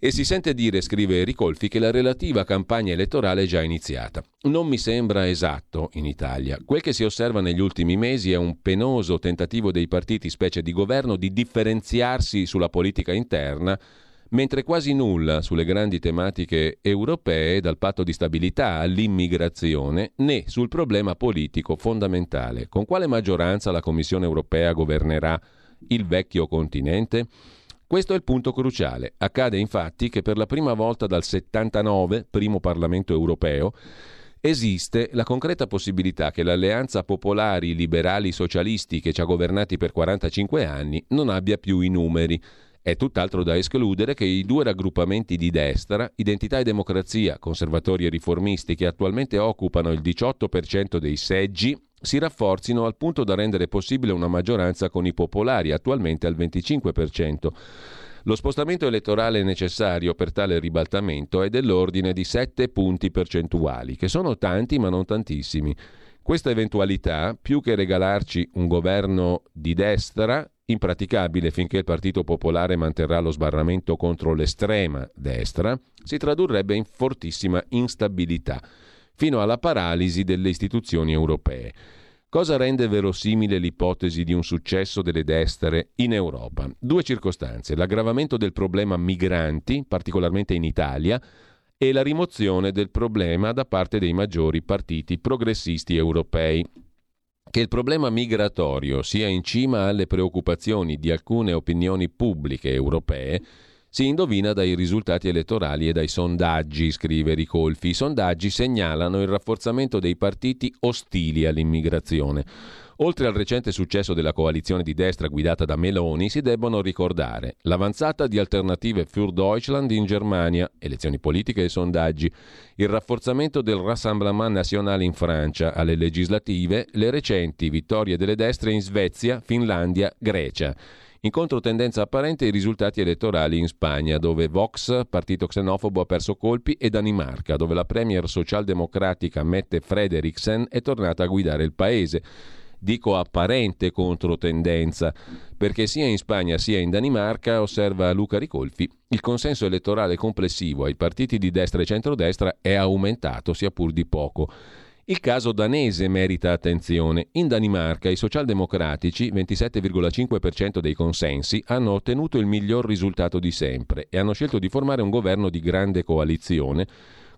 e si sente dire, scrive Ricolfi, che la relativa campagna elettorale è già iniziata. Non mi sembra esatto in Italia. Quel che si osserva negli ultimi mesi è un penoso tentativo dei partiti, specie di governo, di differenziarsi sulla politica interna, mentre quasi nulla sulle grandi tematiche europee, dal patto di stabilità all'immigrazione, né sul problema politico fondamentale. Con quale maggioranza la Commissione europea governerà il vecchio continente? Questo è il punto cruciale. Accade infatti che per la prima volta dal 79, primo Parlamento europeo, esiste la concreta possibilità che l'alleanza popolari liberali socialisti che ci ha governati per 45 anni non abbia più i numeri. È tutt'altro da escludere che i due raggruppamenti di destra, Identità e Democrazia, conservatori e riformisti, che attualmente occupano il 18% dei seggi, si rafforzino al punto da rendere possibile una maggioranza con i popolari, attualmente al 25%. Lo spostamento elettorale necessario per tale ribaltamento è dell'ordine di 7 punti percentuali, che sono tanti ma non tantissimi. Questa eventualità, più che regalarci un governo di destra, impraticabile finché il Partito Popolare manterrà lo sbarramento contro l'estrema destra, si tradurrebbe in fortissima instabilità fino alla paralisi delle istituzioni europee. Cosa rende verosimile l'ipotesi di un successo delle destre in Europa? Due circostanze, l'aggravamento del problema migranti, particolarmente in Italia, e la rimozione del problema da parte dei maggiori partiti progressisti europei. che il problema migratorio sia in cima alle preoccupazioni di alcune opinioni pubbliche europee si indovina dai risultati elettorali e dai sondaggi, scrive Ricolfi. I sondaggi segnalano il rafforzamento dei partiti ostili all'immigrazione. Oltre al recente successo della coalizione di destra guidata da Meloni, si debbono ricordare l'avanzata di alternative für Deutschland in Germania, elezioni politiche e sondaggi, il rafforzamento del Rassemblement National in Francia alle legislative, le recenti vittorie delle destre in Svezia, Finlandia, Grecia. In controtendenza apparente i risultati elettorali in Spagna, dove Vox, partito xenofobo, ha perso colpi, e Danimarca, dove la premier socialdemocratica Mette Frederiksen è tornata a guidare il paese dico apparente controtendenza, perché sia in Spagna sia in Danimarca, osserva Luca Ricolfi, il consenso elettorale complessivo ai partiti di destra e centrodestra è aumentato, sia pur di poco. Il caso danese merita attenzione. In Danimarca i socialdemocratici, 27,5% dei consensi, hanno ottenuto il miglior risultato di sempre e hanno scelto di formare un governo di grande coalizione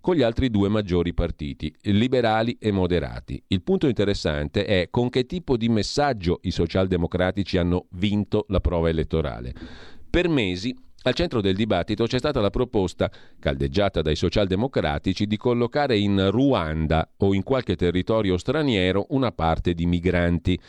con gli altri due maggiori partiti, liberali e moderati. Il punto interessante è con che tipo di messaggio i socialdemocratici hanno vinto la prova elettorale. Per mesi al centro del dibattito c'è stata la proposta, caldeggiata dai socialdemocratici, di collocare in Ruanda o in qualche territorio straniero una parte di migranti.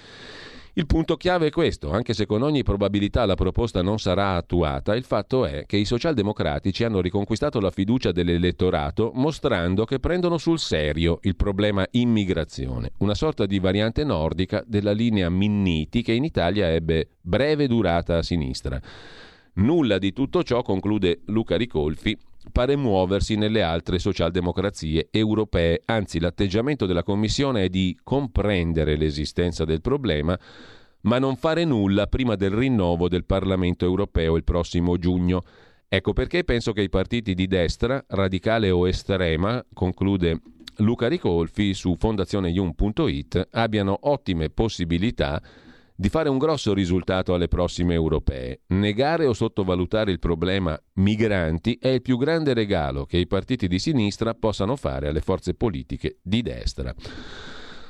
Il punto chiave è questo, anche se con ogni probabilità la proposta non sarà attuata, il fatto è che i socialdemocratici hanno riconquistato la fiducia dell'elettorato mostrando che prendono sul serio il problema immigrazione, una sorta di variante nordica della linea Minniti che in Italia ebbe breve durata a sinistra. Nulla di tutto ciò, conclude Luca Ricolfi, pare muoversi nelle altre socialdemocrazie europee, anzi l'atteggiamento della Commissione è di comprendere l'esistenza del problema, ma non fare nulla prima del rinnovo del Parlamento europeo il prossimo giugno. Ecco perché penso che i partiti di destra, radicale o estrema, conclude Luca Ricolfi su fondazioneyum.it, abbiano ottime possibilità di fare un grosso risultato alle prossime europee. Negare o sottovalutare il problema migranti è il più grande regalo che i partiti di sinistra possano fare alle forze politiche di destra.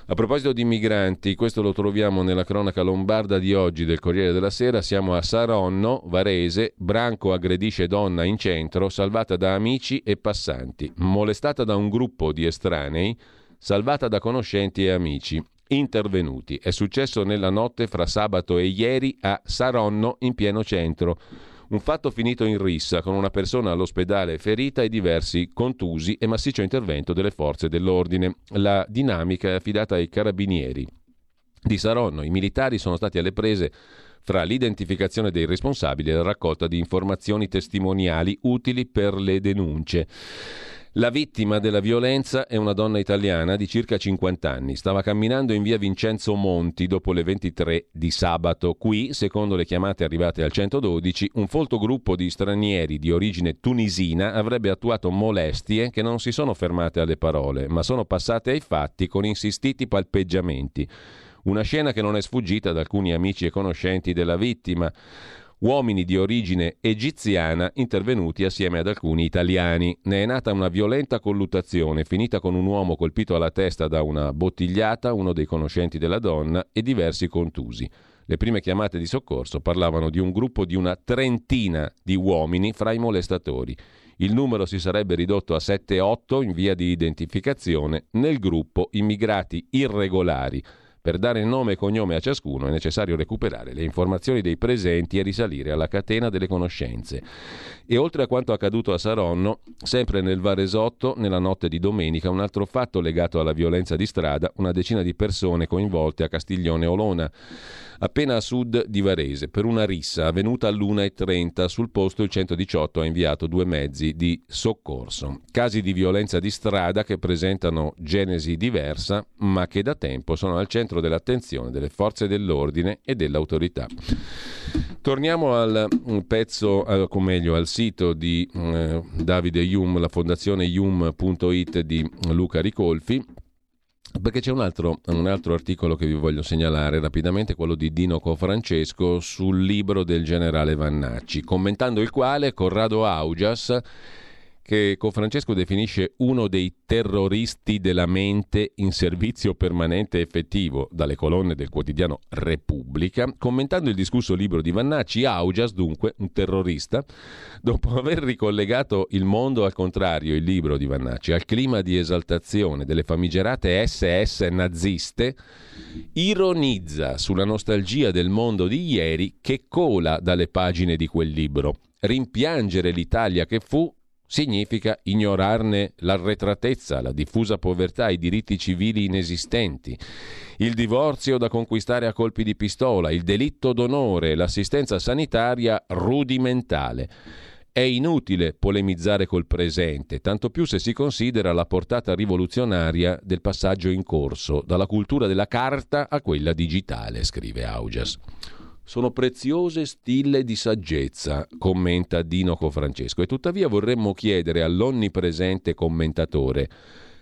A proposito di migranti, questo lo troviamo nella cronaca lombarda di oggi del Corriere della Sera, siamo a Saronno, Varese, Branco aggredisce donna in centro, salvata da amici e passanti, molestata da un gruppo di estranei, salvata da conoscenti e amici intervenuti. È successo nella notte fra sabato e ieri a Saronno, in pieno centro. Un fatto finito in rissa, con una persona all'ospedale ferita e diversi contusi e massiccio intervento delle forze dell'ordine. La dinamica è affidata ai carabinieri di Saronno. I militari sono stati alle prese fra l'identificazione dei responsabili e la raccolta di informazioni testimoniali utili per le denunce. La vittima della violenza è una donna italiana di circa 50 anni. Stava camminando in via Vincenzo Monti dopo le 23 di sabato. Qui, secondo le chiamate arrivate al 112, un folto gruppo di stranieri di origine tunisina avrebbe attuato molestie che non si sono fermate alle parole, ma sono passate ai fatti con insistiti palpeggiamenti. Una scena che non è sfuggita ad alcuni amici e conoscenti della vittima uomini di origine egiziana intervenuti assieme ad alcuni italiani. Ne è nata una violenta colluttazione, finita con un uomo colpito alla testa da una bottigliata, uno dei conoscenti della donna, e diversi contusi. Le prime chiamate di soccorso parlavano di un gruppo di una trentina di uomini fra i molestatori. Il numero si sarebbe ridotto a 7-8 in via di identificazione nel gruppo immigrati irregolari per dare nome e cognome a ciascuno è necessario recuperare le informazioni dei presenti e risalire alla catena delle conoscenze. E oltre a quanto accaduto a Saronno, sempre nel Varesotto, nella notte di domenica, un altro fatto legato alla violenza di strada, una decina di persone coinvolte a Castiglione Olona appena a sud di Varese, per una rissa avvenuta all'1.30. Sul posto il 118 ha inviato due mezzi di soccorso. Casi di violenza di strada che presentano genesi diversa, ma che da tempo sono al centro dell'attenzione delle forze dell'ordine e dell'autorità. Torniamo al mm, pezzo, o meglio al sito di eh, Davide Yum, la fondazione yum.it di Luca Ricolfi perché c'è un altro, un altro, articolo che vi voglio segnalare rapidamente, quello di Dino Cofrancesco sul libro del generale Vannacci, commentando il quale Corrado Augias che Confrancesco definisce uno dei terroristi della mente in servizio permanente effettivo dalle colonne del quotidiano Repubblica, commentando il discusso libro di Vannacci, Augias, dunque, un terrorista, dopo aver ricollegato il mondo al contrario, il libro di Vannacci, al clima di esaltazione delle famigerate SS naziste, ironizza sulla nostalgia del mondo di ieri che cola dalle pagine di quel libro. Rimpiangere l'Italia che fu significa ignorarne l'arretratezza, la diffusa povertà, i diritti civili inesistenti, il divorzio da conquistare a colpi di pistola, il delitto d'onore, l'assistenza sanitaria rudimentale. È inutile polemizzare col presente, tanto più se si considera la portata rivoluzionaria del passaggio in corso, dalla cultura della carta a quella digitale, scrive Augias. Sono preziose stille di saggezza, commenta Dinoco Francesco, e tuttavia vorremmo chiedere all'onnipresente commentatore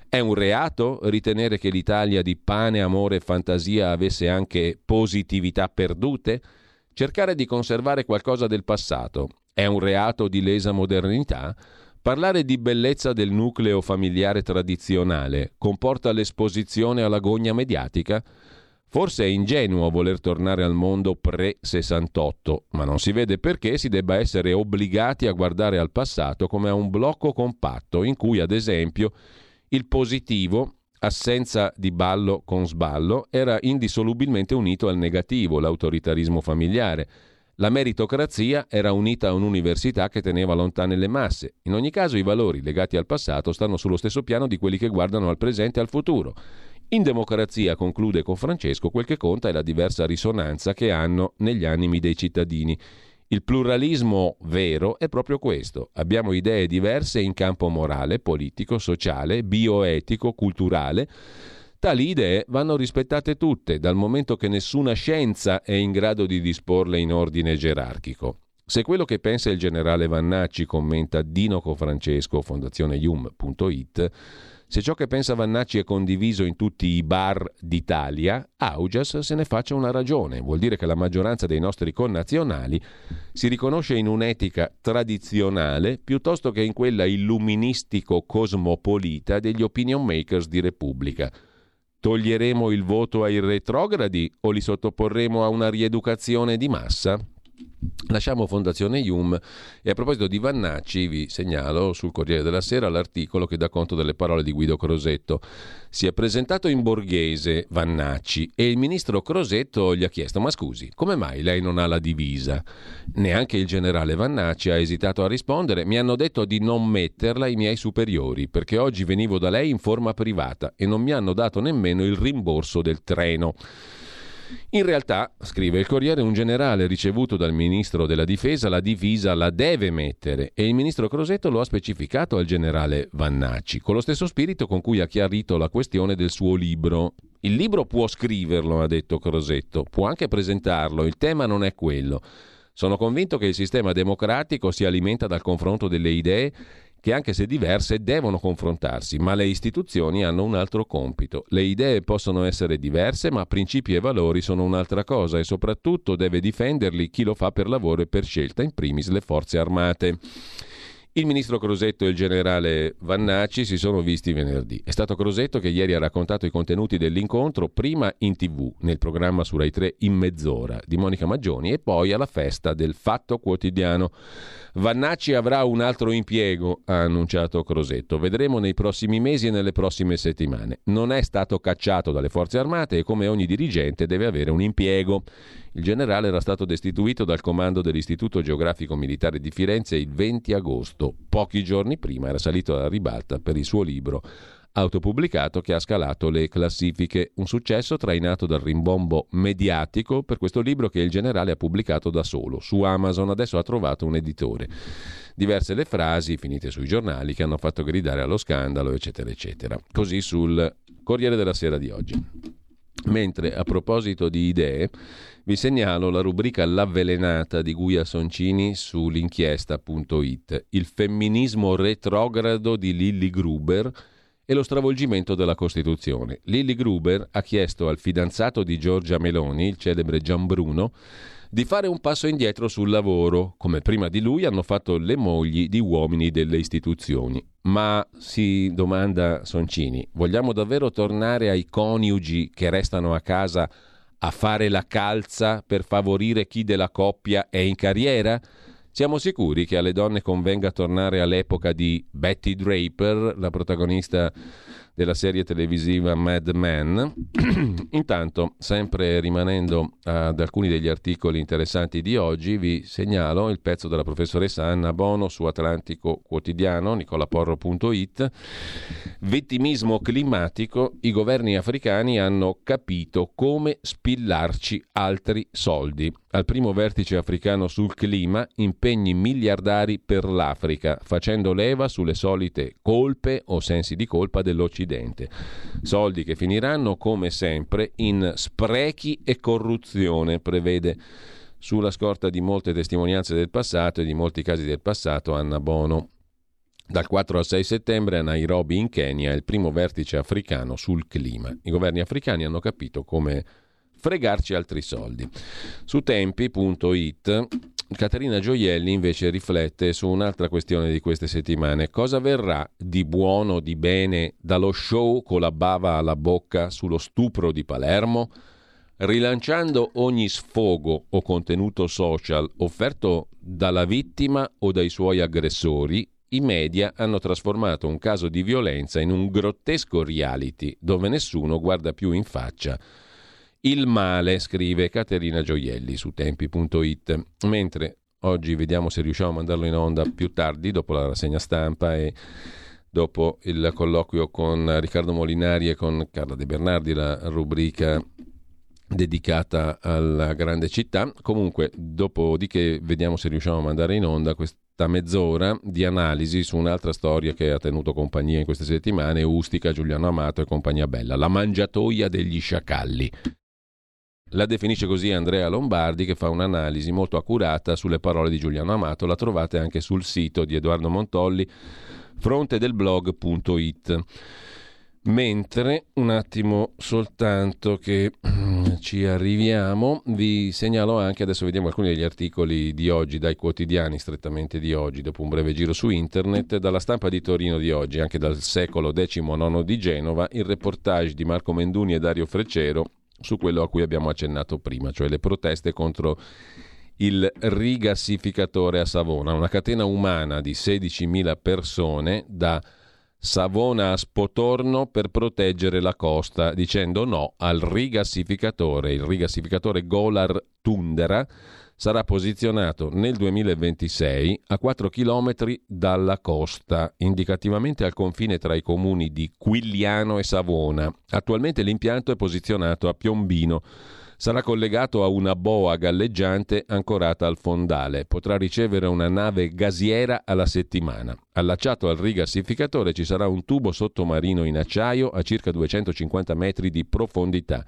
è un reato ritenere che l'Italia di pane, amore e fantasia avesse anche positività perdute? Cercare di conservare qualcosa del passato è un reato di lesa modernità? Parlare di bellezza del nucleo familiare tradizionale comporta l'esposizione alla gogna mediatica? Forse è ingenuo voler tornare al mondo pre-68, ma non si vede perché si debba essere obbligati a guardare al passato come a un blocco compatto in cui, ad esempio, il positivo, assenza di ballo con sballo, era indissolubilmente unito al negativo, l'autoritarismo familiare. La meritocrazia era unita a un'università che teneva lontane le masse. In ogni caso i valori legati al passato stanno sullo stesso piano di quelli che guardano al presente e al futuro. In democrazia, conclude con Francesco, quel che conta è la diversa risonanza che hanno negli animi dei cittadini. Il pluralismo vero è proprio questo. Abbiamo idee diverse in campo morale, politico, sociale, bioetico, culturale. Tali idee vanno rispettate tutte, dal momento che nessuna scienza è in grado di disporle in ordine gerarchico. Se quello che pensa il generale Vannacci, commenta Dino Cofrancesco, fondazioneium.it, se ciò che pensa Vannacci è condiviso in tutti i bar d'Italia, Augias se ne faccia una ragione. Vuol dire che la maggioranza dei nostri connazionali si riconosce in un'etica tradizionale piuttosto che in quella illuministico-cosmopolita degli opinion makers di Repubblica. Toglieremo il voto ai retrogradi o li sottoporremo a una rieducazione di massa? Lasciamo Fondazione Ium e a proposito di Vannacci vi segnalo sul Corriere della Sera l'articolo che dà conto delle parole di Guido Crosetto. Si è presentato in borghese Vannacci e il ministro Crosetto gli ha chiesto ma scusi, come mai lei non ha la divisa? Neanche il generale Vannacci ha esitato a rispondere, mi hanno detto di non metterla i miei superiori perché oggi venivo da lei in forma privata e non mi hanno dato nemmeno il rimborso del treno. In realtà, scrive il Corriere, un generale ricevuto dal ministro della difesa la divisa la deve mettere e il ministro Crosetto lo ha specificato al generale Vannacci, con lo stesso spirito con cui ha chiarito la questione del suo libro. Il libro può scriverlo, ha detto Crosetto, può anche presentarlo, il tema non è quello. Sono convinto che il sistema democratico si alimenta dal confronto delle idee che anche se diverse devono confrontarsi, ma le istituzioni hanno un altro compito. Le idee possono essere diverse, ma principi e valori sono un'altra cosa e soprattutto deve difenderli chi lo fa per lavoro e per scelta, in primis le forze armate. Il ministro Crosetto e il generale Vannacci si sono visti venerdì. È stato Crosetto che ieri ha raccontato i contenuti dell'incontro, prima in tv, nel programma su Rai 3 in mezz'ora di Monica Maggioni e poi alla festa del Fatto Quotidiano. Vannacci avrà un altro impiego, ha annunciato Crosetto. Vedremo nei prossimi mesi e nelle prossime settimane. Non è stato cacciato dalle forze armate e come ogni dirigente deve avere un impiego. Il generale era stato destituito dal comando dell'Istituto Geografico Militare di Firenze il 20 agosto. Pochi giorni prima era salito alla ribalta per il suo libro autopubblicato che ha scalato le classifiche. Un successo trainato dal rimbombo mediatico per questo libro che il generale ha pubblicato da solo. Su Amazon adesso ha trovato un editore. Diverse le frasi finite sui giornali che hanno fatto gridare allo scandalo, eccetera, eccetera. Così sul Corriere della Sera di oggi. Mentre a proposito di idee, vi segnalo la rubrica L'avvelenata di Guia Soncini sull'inchiesta.it, il femminismo retrogrado di Lilly Gruber e lo stravolgimento della Costituzione. Lilly Gruber ha chiesto al fidanzato di Giorgia Meloni, il celebre Gian Bruno, di fare un passo indietro sul lavoro, come prima di lui hanno fatto le mogli di uomini delle istituzioni. Ma si domanda Soncini, vogliamo davvero tornare ai coniugi che restano a casa a fare la calza per favorire chi della coppia è in carriera? Siamo sicuri che alle donne convenga tornare all'epoca di Betty Draper, la protagonista della serie televisiva Mad Men. Intanto, sempre rimanendo ad alcuni degli articoli interessanti di oggi, vi segnalo il pezzo della professoressa Anna Bono su Atlantico Quotidiano, nicolaporro.it. Vittimismo climatico, i governi africani hanno capito come spillarci altri soldi. Al primo vertice africano sul clima, impegni miliardari per l'Africa, facendo leva sulle solite colpe o sensi di colpa dell'Occidente. Soldi che finiranno, come sempre, in sprechi e corruzione, prevede sulla scorta di molte testimonianze del passato e di molti casi del passato Anna Bono. Dal 4 al 6 settembre a Nairobi in Kenya il primo vertice africano sul clima. I governi africani hanno capito come fregarci altri soldi. Su tempi.it Caterina Gioielli invece riflette su un'altra questione di queste settimane. Cosa verrà di buono, di bene dallo show con la bava alla bocca sullo stupro di Palermo? Rilanciando ogni sfogo o contenuto social offerto dalla vittima o dai suoi aggressori, i media hanno trasformato un caso di violenza in un grottesco reality dove nessuno guarda più in faccia il male, scrive Caterina Gioielli su tempi.it. Mentre oggi vediamo se riusciamo a mandarlo in onda più tardi, dopo la rassegna stampa e dopo il colloquio con Riccardo Molinari e con Carla De Bernardi, la rubrica dedicata alla grande città. Comunque, dopodiché vediamo se riusciamo a mandare in onda questa mezz'ora di analisi su un'altra storia che ha tenuto compagnia in queste settimane, Ustica, Giuliano Amato e compagnia bella, la mangiatoia degli sciacalli. La definisce così Andrea Lombardi che fa un'analisi molto accurata sulle parole di Giuliano Amato, la trovate anche sul sito di Edoardo Montolli, frontedelblog.it. Mentre, un attimo soltanto che ci arriviamo, vi segnalo anche, adesso vediamo alcuni degli articoli di oggi, dai quotidiani strettamente di oggi, dopo un breve giro su internet, dalla stampa di Torino di oggi, anche dal secolo XIX di Genova, il reportage di Marco Menduni e Dario Freccero su quello a cui abbiamo accennato prima, cioè le proteste contro il rigassificatore a Savona, una catena umana di 16.000 persone da Savona a Spotorno per proteggere la costa, dicendo no al rigassificatore, il rigassificatore Golar Tundera sarà posizionato nel 2026 a 4 km dalla costa, indicativamente al confine tra i comuni di Quigliano e Savona. Attualmente l'impianto è posizionato a Piombino. Sarà collegato a una boa galleggiante ancorata al fondale. Potrà ricevere una nave gasiera alla settimana. Allacciato al rigassificatore ci sarà un tubo sottomarino in acciaio a circa 250 metri di profondità.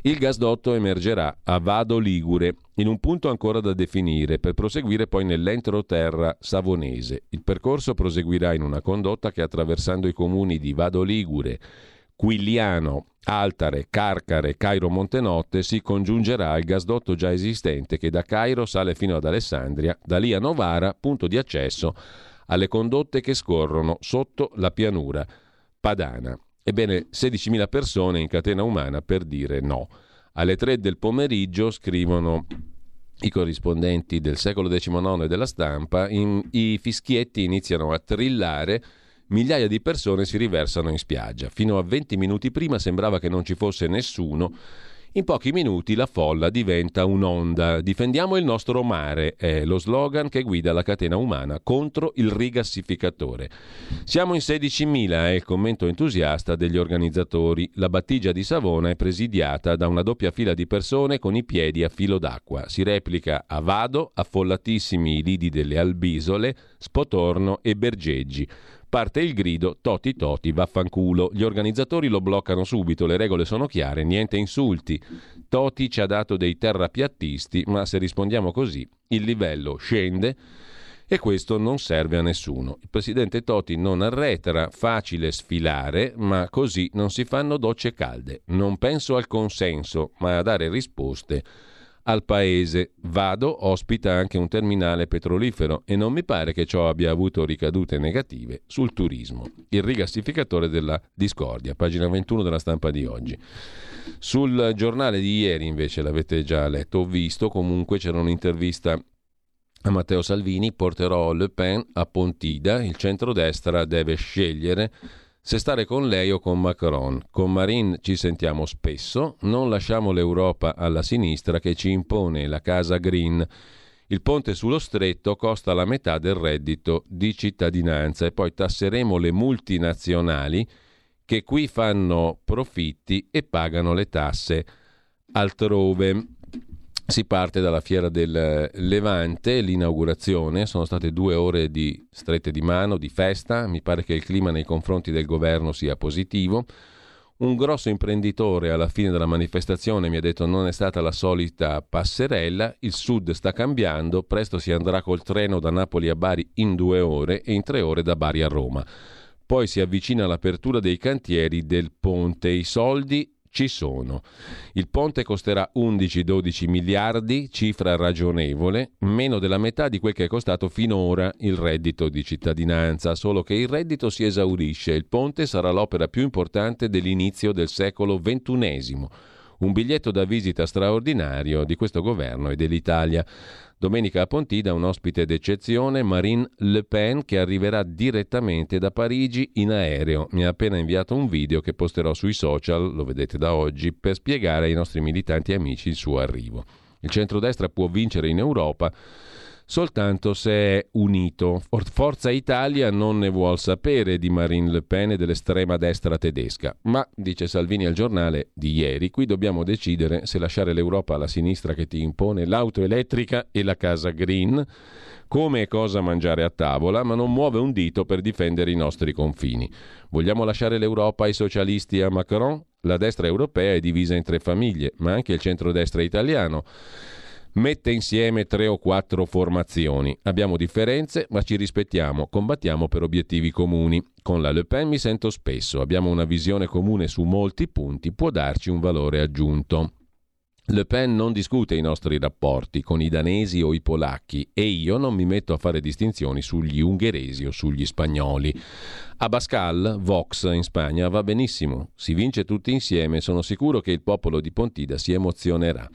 Il gasdotto emergerà a Vado Ligure, in un punto ancora da definire, per proseguire poi nell'entroterra savonese. Il percorso proseguirà in una condotta che attraversando i comuni di Vado Ligure, Quigliano, Altare, Carcare, Cairo Montenotte si congiungerà al gasdotto già esistente che da Cairo sale fino ad Alessandria, da lì a Novara, punto di accesso alle condotte che scorrono sotto la pianura padana. Ebbene, 16.000 persone in catena umana per dire no. Alle 3 del pomeriggio, scrivono i corrispondenti del secolo XIX e della stampa, in, i fischietti iniziano a trillare, migliaia di persone si riversano in spiaggia. Fino a 20 minuti prima sembrava che non ci fosse nessuno in pochi minuti la folla diventa un'onda. Difendiamo il nostro mare è lo slogan che guida la catena umana contro il rigassificatore. Siamo in 16.000 è il commento entusiasta degli organizzatori. La battigia di Savona è presidiata da una doppia fila di persone con i piedi a filo d'acqua. Si replica a Vado, affollatissimi i lidi delle Albisole, Spotorno e Bergeggi. Parte il grido Toti Toti vaffanculo. Gli organizzatori lo bloccano subito, le regole sono chiare, niente insulti. Toti ci ha dato dei terrapiattisti, ma se rispondiamo così il livello scende e questo non serve a nessuno. Il presidente Toti non arretra, facile sfilare, ma così non si fanno docce calde. Non penso al consenso, ma a dare risposte al paese. Vado ospita anche un terminale petrolifero e non mi pare che ciò abbia avuto ricadute negative sul turismo. Il rigassificatore della discordia, pagina 21 della stampa di oggi. Sul giornale di ieri invece l'avete già letto, ho visto comunque c'era un'intervista a Matteo Salvini, porterò Le Pen a Pontida, il centrodestra deve scegliere se stare con lei o con Macron. Con Marine ci sentiamo spesso, non lasciamo l'Europa alla sinistra che ci impone la casa green. Il ponte sullo stretto costa la metà del reddito di cittadinanza e poi tasseremo le multinazionali che qui fanno profitti e pagano le tasse altrove. Si parte dalla fiera del Levante, l'inaugurazione, sono state due ore di strette di mano, di festa, mi pare che il clima nei confronti del governo sia positivo. Un grosso imprenditore alla fine della manifestazione mi ha detto non è stata la solita passerella, il sud sta cambiando, presto si andrà col treno da Napoli a Bari in due ore e in tre ore da Bari a Roma. Poi si avvicina l'apertura dei cantieri del ponte, i soldi ci sono. Il ponte costerà 11-12 miliardi, cifra ragionevole, meno della metà di quel che è costato finora il reddito di cittadinanza, solo che il reddito si esaurisce il ponte sarà l'opera più importante dell'inizio del secolo XXI. Un biglietto da visita straordinario di questo governo e dell'Italia. Domenica a Pontida un ospite d'eccezione, Marine Le Pen, che arriverà direttamente da Parigi in aereo. Mi ha appena inviato un video che posterò sui social, lo vedete da oggi, per spiegare ai nostri militanti amici il suo arrivo. Il centrodestra può vincere in Europa soltanto se è unito. Forza Italia non ne vuol sapere di Marine Le Pen e dell'estrema destra tedesca, ma, dice Salvini al giornale di ieri, qui dobbiamo decidere se lasciare l'Europa alla sinistra che ti impone l'auto elettrica e la casa green, come e cosa mangiare a tavola, ma non muove un dito per difendere i nostri confini. Vogliamo lasciare l'Europa ai socialisti e a Macron? La destra europea è divisa in tre famiglie, ma anche il centrodestra italiano mette insieme tre o quattro formazioni. Abbiamo differenze, ma ci rispettiamo, combattiamo per obiettivi comuni. Con la Le Pen mi sento spesso, abbiamo una visione comune su molti punti, può darci un valore aggiunto. Le Pen non discute i nostri rapporti con i danesi o i polacchi e io non mi metto a fare distinzioni sugli ungheresi o sugli spagnoli. A Bascal, Vox in Spagna va benissimo, si vince tutti insieme, sono sicuro che il popolo di Pontida si emozionerà.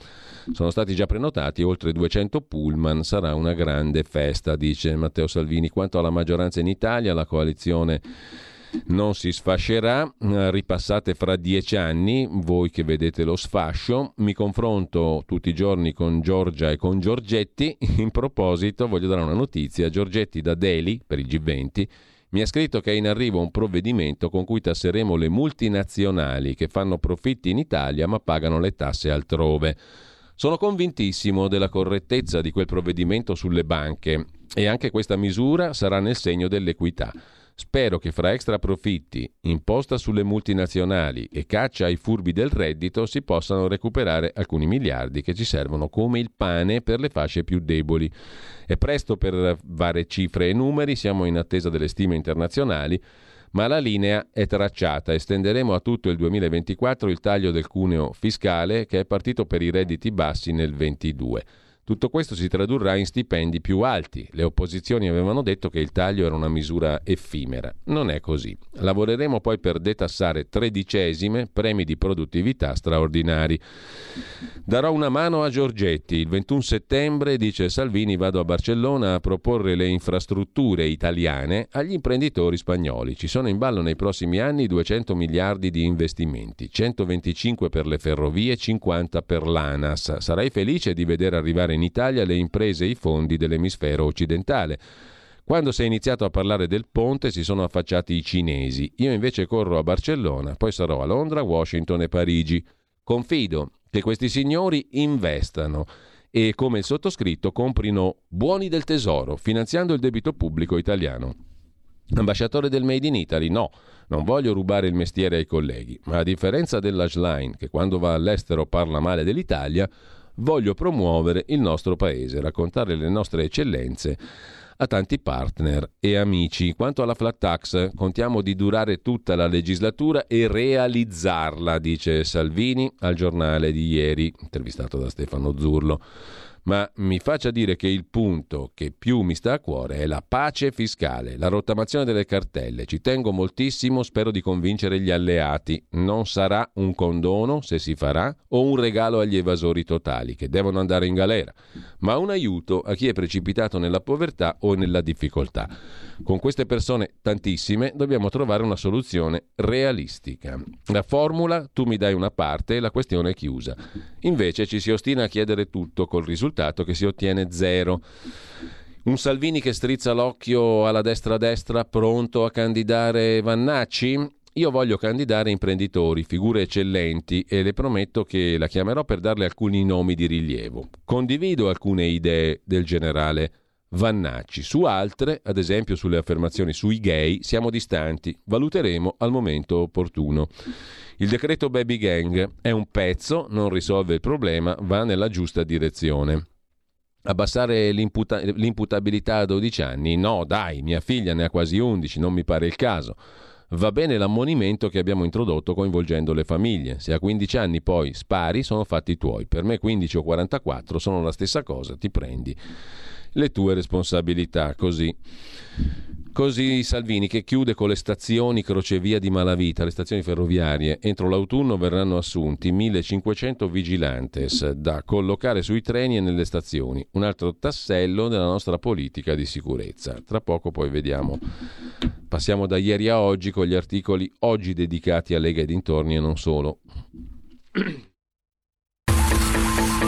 Sono stati già prenotati oltre 200 pullman, sarà una grande festa, dice Matteo Salvini. Quanto alla maggioranza in Italia, la coalizione non si sfascerà. Ripassate fra dieci anni, voi che vedete lo sfascio. Mi confronto tutti i giorni con Giorgia e con Giorgetti. In proposito, voglio dare una notizia. Giorgetti da Delhi, per il G20, mi ha scritto che è in arrivo un provvedimento con cui tasseremo le multinazionali che fanno profitti in Italia ma pagano le tasse altrove. Sono convintissimo della correttezza di quel provvedimento sulle banche e anche questa misura sarà nel segno dell'equità. Spero che fra extra profitti, imposta sulle multinazionali e caccia ai furbi del reddito si possano recuperare alcuni miliardi che ci servono come il pane per le fasce più deboli. È presto per varie cifre e numeri, siamo in attesa delle stime internazionali, ma la linea è tracciata. Estenderemo a tutto il 2024 il taglio del cuneo fiscale che è partito per i redditi bassi nel 2022. Tutto questo si tradurrà in stipendi più alti. Le opposizioni avevano detto che il taglio era una misura effimera. Non è così. Lavoreremo poi per detassare tredicesime premi di produttività straordinari. Darò una mano a Giorgetti. Il 21 settembre, dice Salvini, vado a Barcellona a proporre le infrastrutture italiane agli imprenditori spagnoli. Ci sono in ballo nei prossimi anni 200 miliardi di investimenti, 125 per le ferrovie, 50 per l'ANAS. Sarai felice di vedere arrivare in in Italia le imprese e i fondi dell'emisfero occidentale. Quando si è iniziato a parlare del ponte si sono affacciati i cinesi. Io invece corro a Barcellona, poi sarò a Londra, Washington e Parigi. Confido che questi signori investano e, come il sottoscritto, comprino buoni del tesoro, finanziando il debito pubblico italiano. Ambasciatore del Made in Italy? No, non voglio rubare il mestiere ai colleghi, ma a differenza dell'Ashline, che quando va all'estero parla male dell'Italia, voglio promuovere il nostro paese, raccontare le nostre eccellenze a tanti partner e amici. Quanto alla flat tax, contiamo di durare tutta la legislatura e realizzarla, dice Salvini al giornale di ieri, intervistato da Stefano Zurlo ma mi faccia dire che il punto che più mi sta a cuore è la pace fiscale, la rottamazione delle cartelle. Ci tengo moltissimo, spero di convincere gli alleati. Non sarà un condono, se si farà, o un regalo agli evasori totali, che devono andare in galera, ma un aiuto a chi è precipitato nella povertà o nella difficoltà. Con queste persone, tantissime, dobbiamo trovare una soluzione realistica. La formula, tu mi dai una parte e la questione è chiusa. Invece ci si ostina a chiedere tutto col risultato che si ottiene zero. Un Salvini che strizza l'occhio alla destra-destra pronto a candidare Vannacci? Io voglio candidare imprenditori, figure eccellenti e le prometto che la chiamerò per darle alcuni nomi di rilievo. Condivido alcune idee del generale Vannacci. Su altre, ad esempio sulle affermazioni sui gay, siamo distanti. Valuteremo al momento opportuno. Il decreto Baby Gang è un pezzo, non risolve il problema, va nella giusta direzione. Abbassare l'imputa- l'imputabilità a 12 anni? No, dai, mia figlia ne ha quasi 11, non mi pare il caso. Va bene l'ammonimento che abbiamo introdotto coinvolgendo le famiglie. Se a 15 anni poi spari, sono fatti tuoi. Per me 15 o 44 sono la stessa cosa, ti prendi le tue responsabilità. Così. Così Salvini che chiude con le stazioni crocevia di Malavita, le stazioni ferroviarie. Entro l'autunno verranno assunti 1500 vigilantes da collocare sui treni e nelle stazioni, un altro tassello della nostra politica di sicurezza. Tra poco poi vediamo. Passiamo da ieri a oggi con gli articoli oggi dedicati a Lega e dintorni e non solo.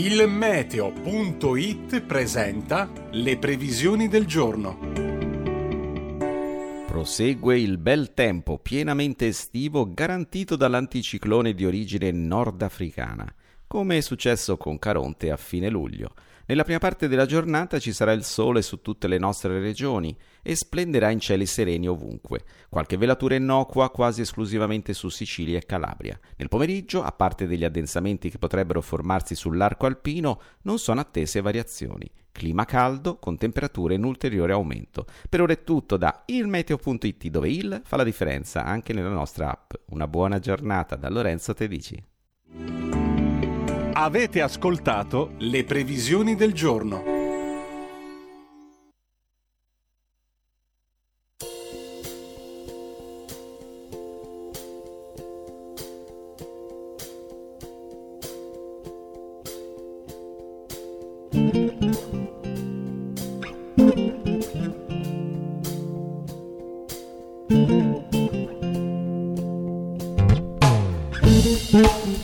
Il meteo.it presenta le previsioni del giorno. Prosegue il bel tempo pienamente estivo garantito dall'anticiclone di origine nordafricana, come è successo con Caronte a fine luglio. Nella prima parte della giornata ci sarà il sole su tutte le nostre regioni e splenderà in cieli sereni ovunque. Qualche velatura innocua quasi esclusivamente su Sicilia e Calabria. Nel pomeriggio, a parte degli addensamenti che potrebbero formarsi sull'arco alpino, non sono attese variazioni. Clima caldo con temperature in ulteriore aumento. Per ora è tutto da ilmeteo.it dove il fa la differenza anche nella nostra app. Una buona giornata da Lorenzo Tedici. Avete ascoltato le previsioni del giorno. Thank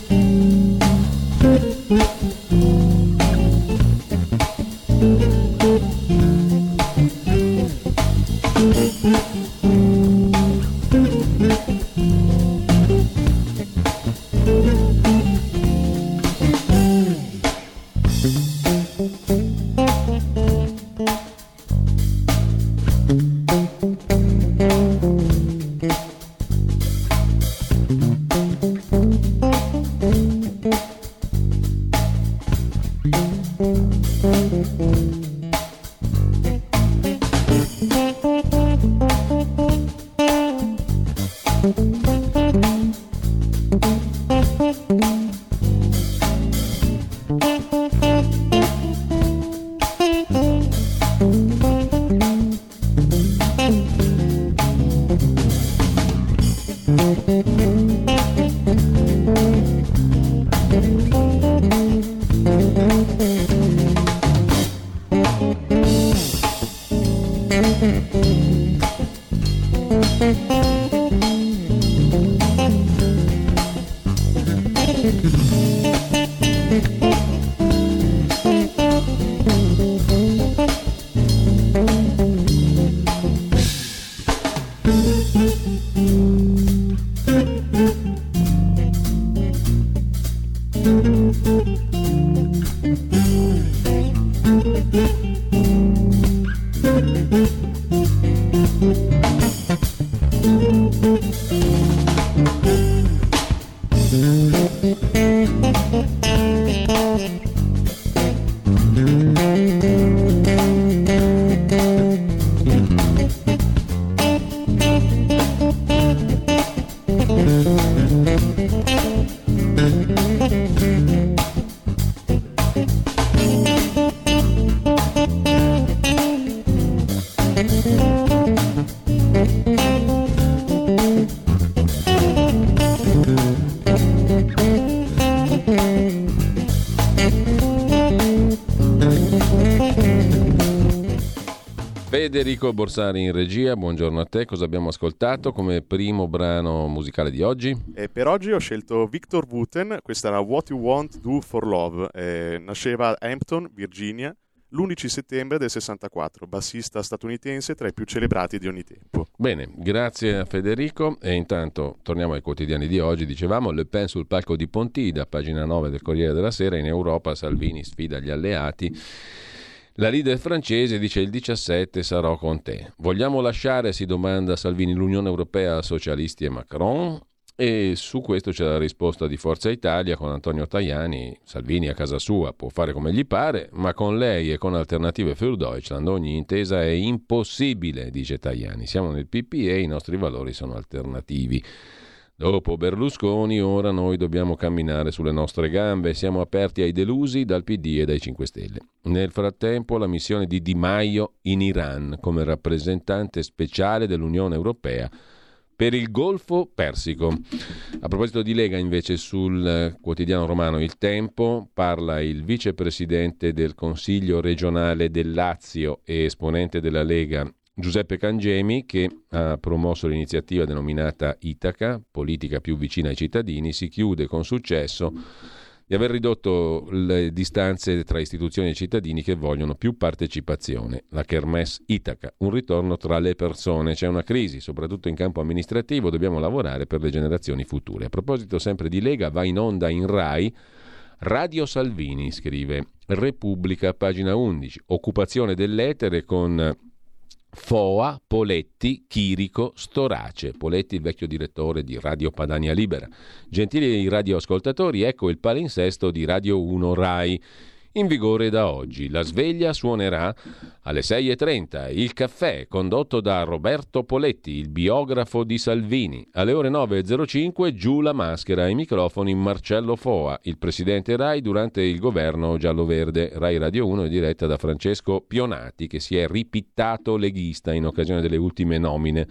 Federico Borsari in regia, buongiorno a te. Cosa abbiamo ascoltato come primo brano musicale di oggi? E per oggi ho scelto Victor Wooten, questa era What You Want Do for Love. Eh, nasceva a Hampton, Virginia, l'11 settembre del 64, bassista statunitense tra i più celebrati di ogni tempo. Bene, grazie a Federico e intanto torniamo ai quotidiani di oggi. Dicevamo Le Pen sul palco di Pontida, pagina 9 del Corriere della Sera, in Europa Salvini sfida gli alleati. La leader francese dice il 17 sarò con te. Vogliamo lasciare, si domanda Salvini, l'Unione Europea a socialisti e Macron? E su questo c'è la risposta di Forza Italia con Antonio Tajani. Salvini a casa sua può fare come gli pare, ma con lei e con Alternative für Deutschland ogni intesa è impossibile, dice Tajani. Siamo nel PPE, i nostri valori sono alternativi. Dopo Berlusconi, ora noi dobbiamo camminare sulle nostre gambe. Siamo aperti ai delusi dal PD e dai 5 Stelle. Nel frattempo, la missione di Di Maio in Iran come rappresentante speciale dell'Unione Europea per il Golfo Persico. A proposito di Lega, invece, sul quotidiano romano Il Tempo parla il vicepresidente del Consiglio regionale del Lazio e esponente della Lega Giuseppe Cangemi, che ha promosso l'iniziativa denominata Itaca, politica più vicina ai cittadini, si chiude con successo di aver ridotto le distanze tra istituzioni e cittadini che vogliono più partecipazione. La Kermesse Itaca, un ritorno tra le persone. C'è una crisi, soprattutto in campo amministrativo, dobbiamo lavorare per le generazioni future. A proposito sempre di Lega, va in onda in RAI Radio Salvini, scrive Repubblica, pagina 11. Occupazione dell'etere con Foa, Poletti, Chirico, Storace. Poletti, il vecchio direttore di Radio Padania Libera. Gentili radioascoltatori, ecco il palinsesto di Radio 1 Rai in vigore da oggi. La sveglia suonerà alle 6.30. Il caffè, condotto da Roberto Poletti, il biografo di Salvini. Alle ore 9.05 giù la maschera ai microfoni Marcello Foa, il presidente Rai durante il governo giallo-verde. Rai Radio 1 è diretta da Francesco Pionati, che si è ripittato leghista in occasione delle ultime nomine.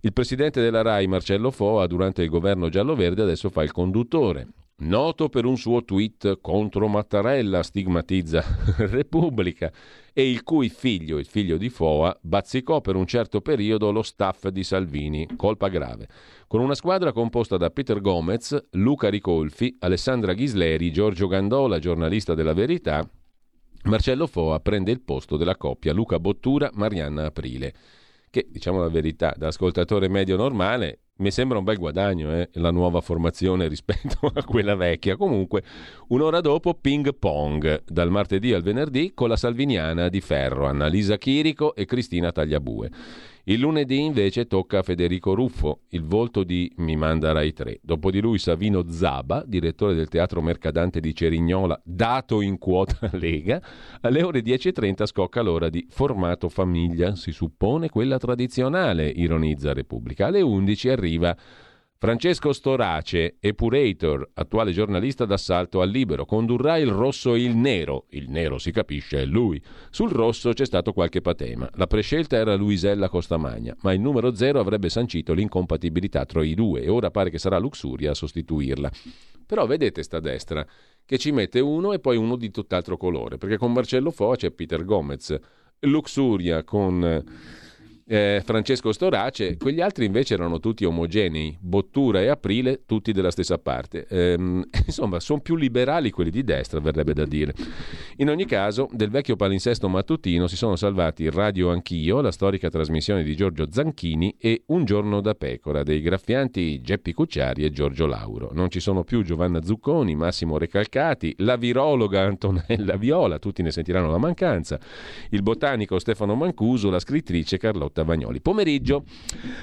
Il presidente della Rai, Marcello Foa, durante il governo giallo-verde adesso fa il conduttore. Noto per un suo tweet contro Mattarella, stigmatizza Repubblica, e il cui figlio, il figlio di Foa, bazzicò per un certo periodo lo staff di Salvini, colpa grave. Con una squadra composta da Peter Gomez, Luca Ricolfi, Alessandra Ghisleri, Giorgio Gandola, giornalista della Verità, Marcello Foa prende il posto della coppia Luca Bottura, Marianna Aprile che diciamo la verità, da ascoltatore medio normale mi sembra un bel guadagno eh, la nuova formazione rispetto a quella vecchia. Comunque, un'ora dopo ping pong, dal martedì al venerdì con la Salviniana di Ferro, Annalisa Chirico e Cristina Tagliabue. Il lunedì invece tocca a Federico Ruffo, il volto di Mi manda Rai 3. Dopo di lui Savino Zaba, direttore del Teatro Mercadante di Cerignola, dato in quota Lega. Alle ore 10.30 scocca l'ora di formato famiglia, si suppone quella tradizionale, ironizza Repubblica. Alle 11 arriva Francesco Storace, Epurator, attuale giornalista d'assalto al libero, condurrà il rosso e il nero. Il nero si capisce, è lui. Sul rosso c'è stato qualche patema. La prescelta era Luisella Costamagna, ma il numero zero avrebbe sancito l'incompatibilità tra i due e ora pare che sarà Luxuria a sostituirla. Però vedete sta destra che ci mette uno e poi uno di tutt'altro colore, perché con Marcello Foa c'è Peter Gomez, Luxuria con eh, Francesco Storace, quegli altri invece erano tutti omogenei, Bottura e Aprile, tutti della stessa parte. Ehm, insomma, sono più liberali quelli di destra, verrebbe da dire. In ogni caso, del vecchio palinsesto mattutino si sono salvati Radio Anch'io, la storica trasmissione di Giorgio Zanchini, e Un giorno da pecora dei graffianti Geppi Cucciari e Giorgio Lauro. Non ci sono più Giovanna Zucconi, Massimo Recalcati, la virologa Antonella Viola, tutti ne sentiranno la mancanza, il botanico Stefano Mancuso, la scrittrice Carlotta Vagnoli. Pomeriggio,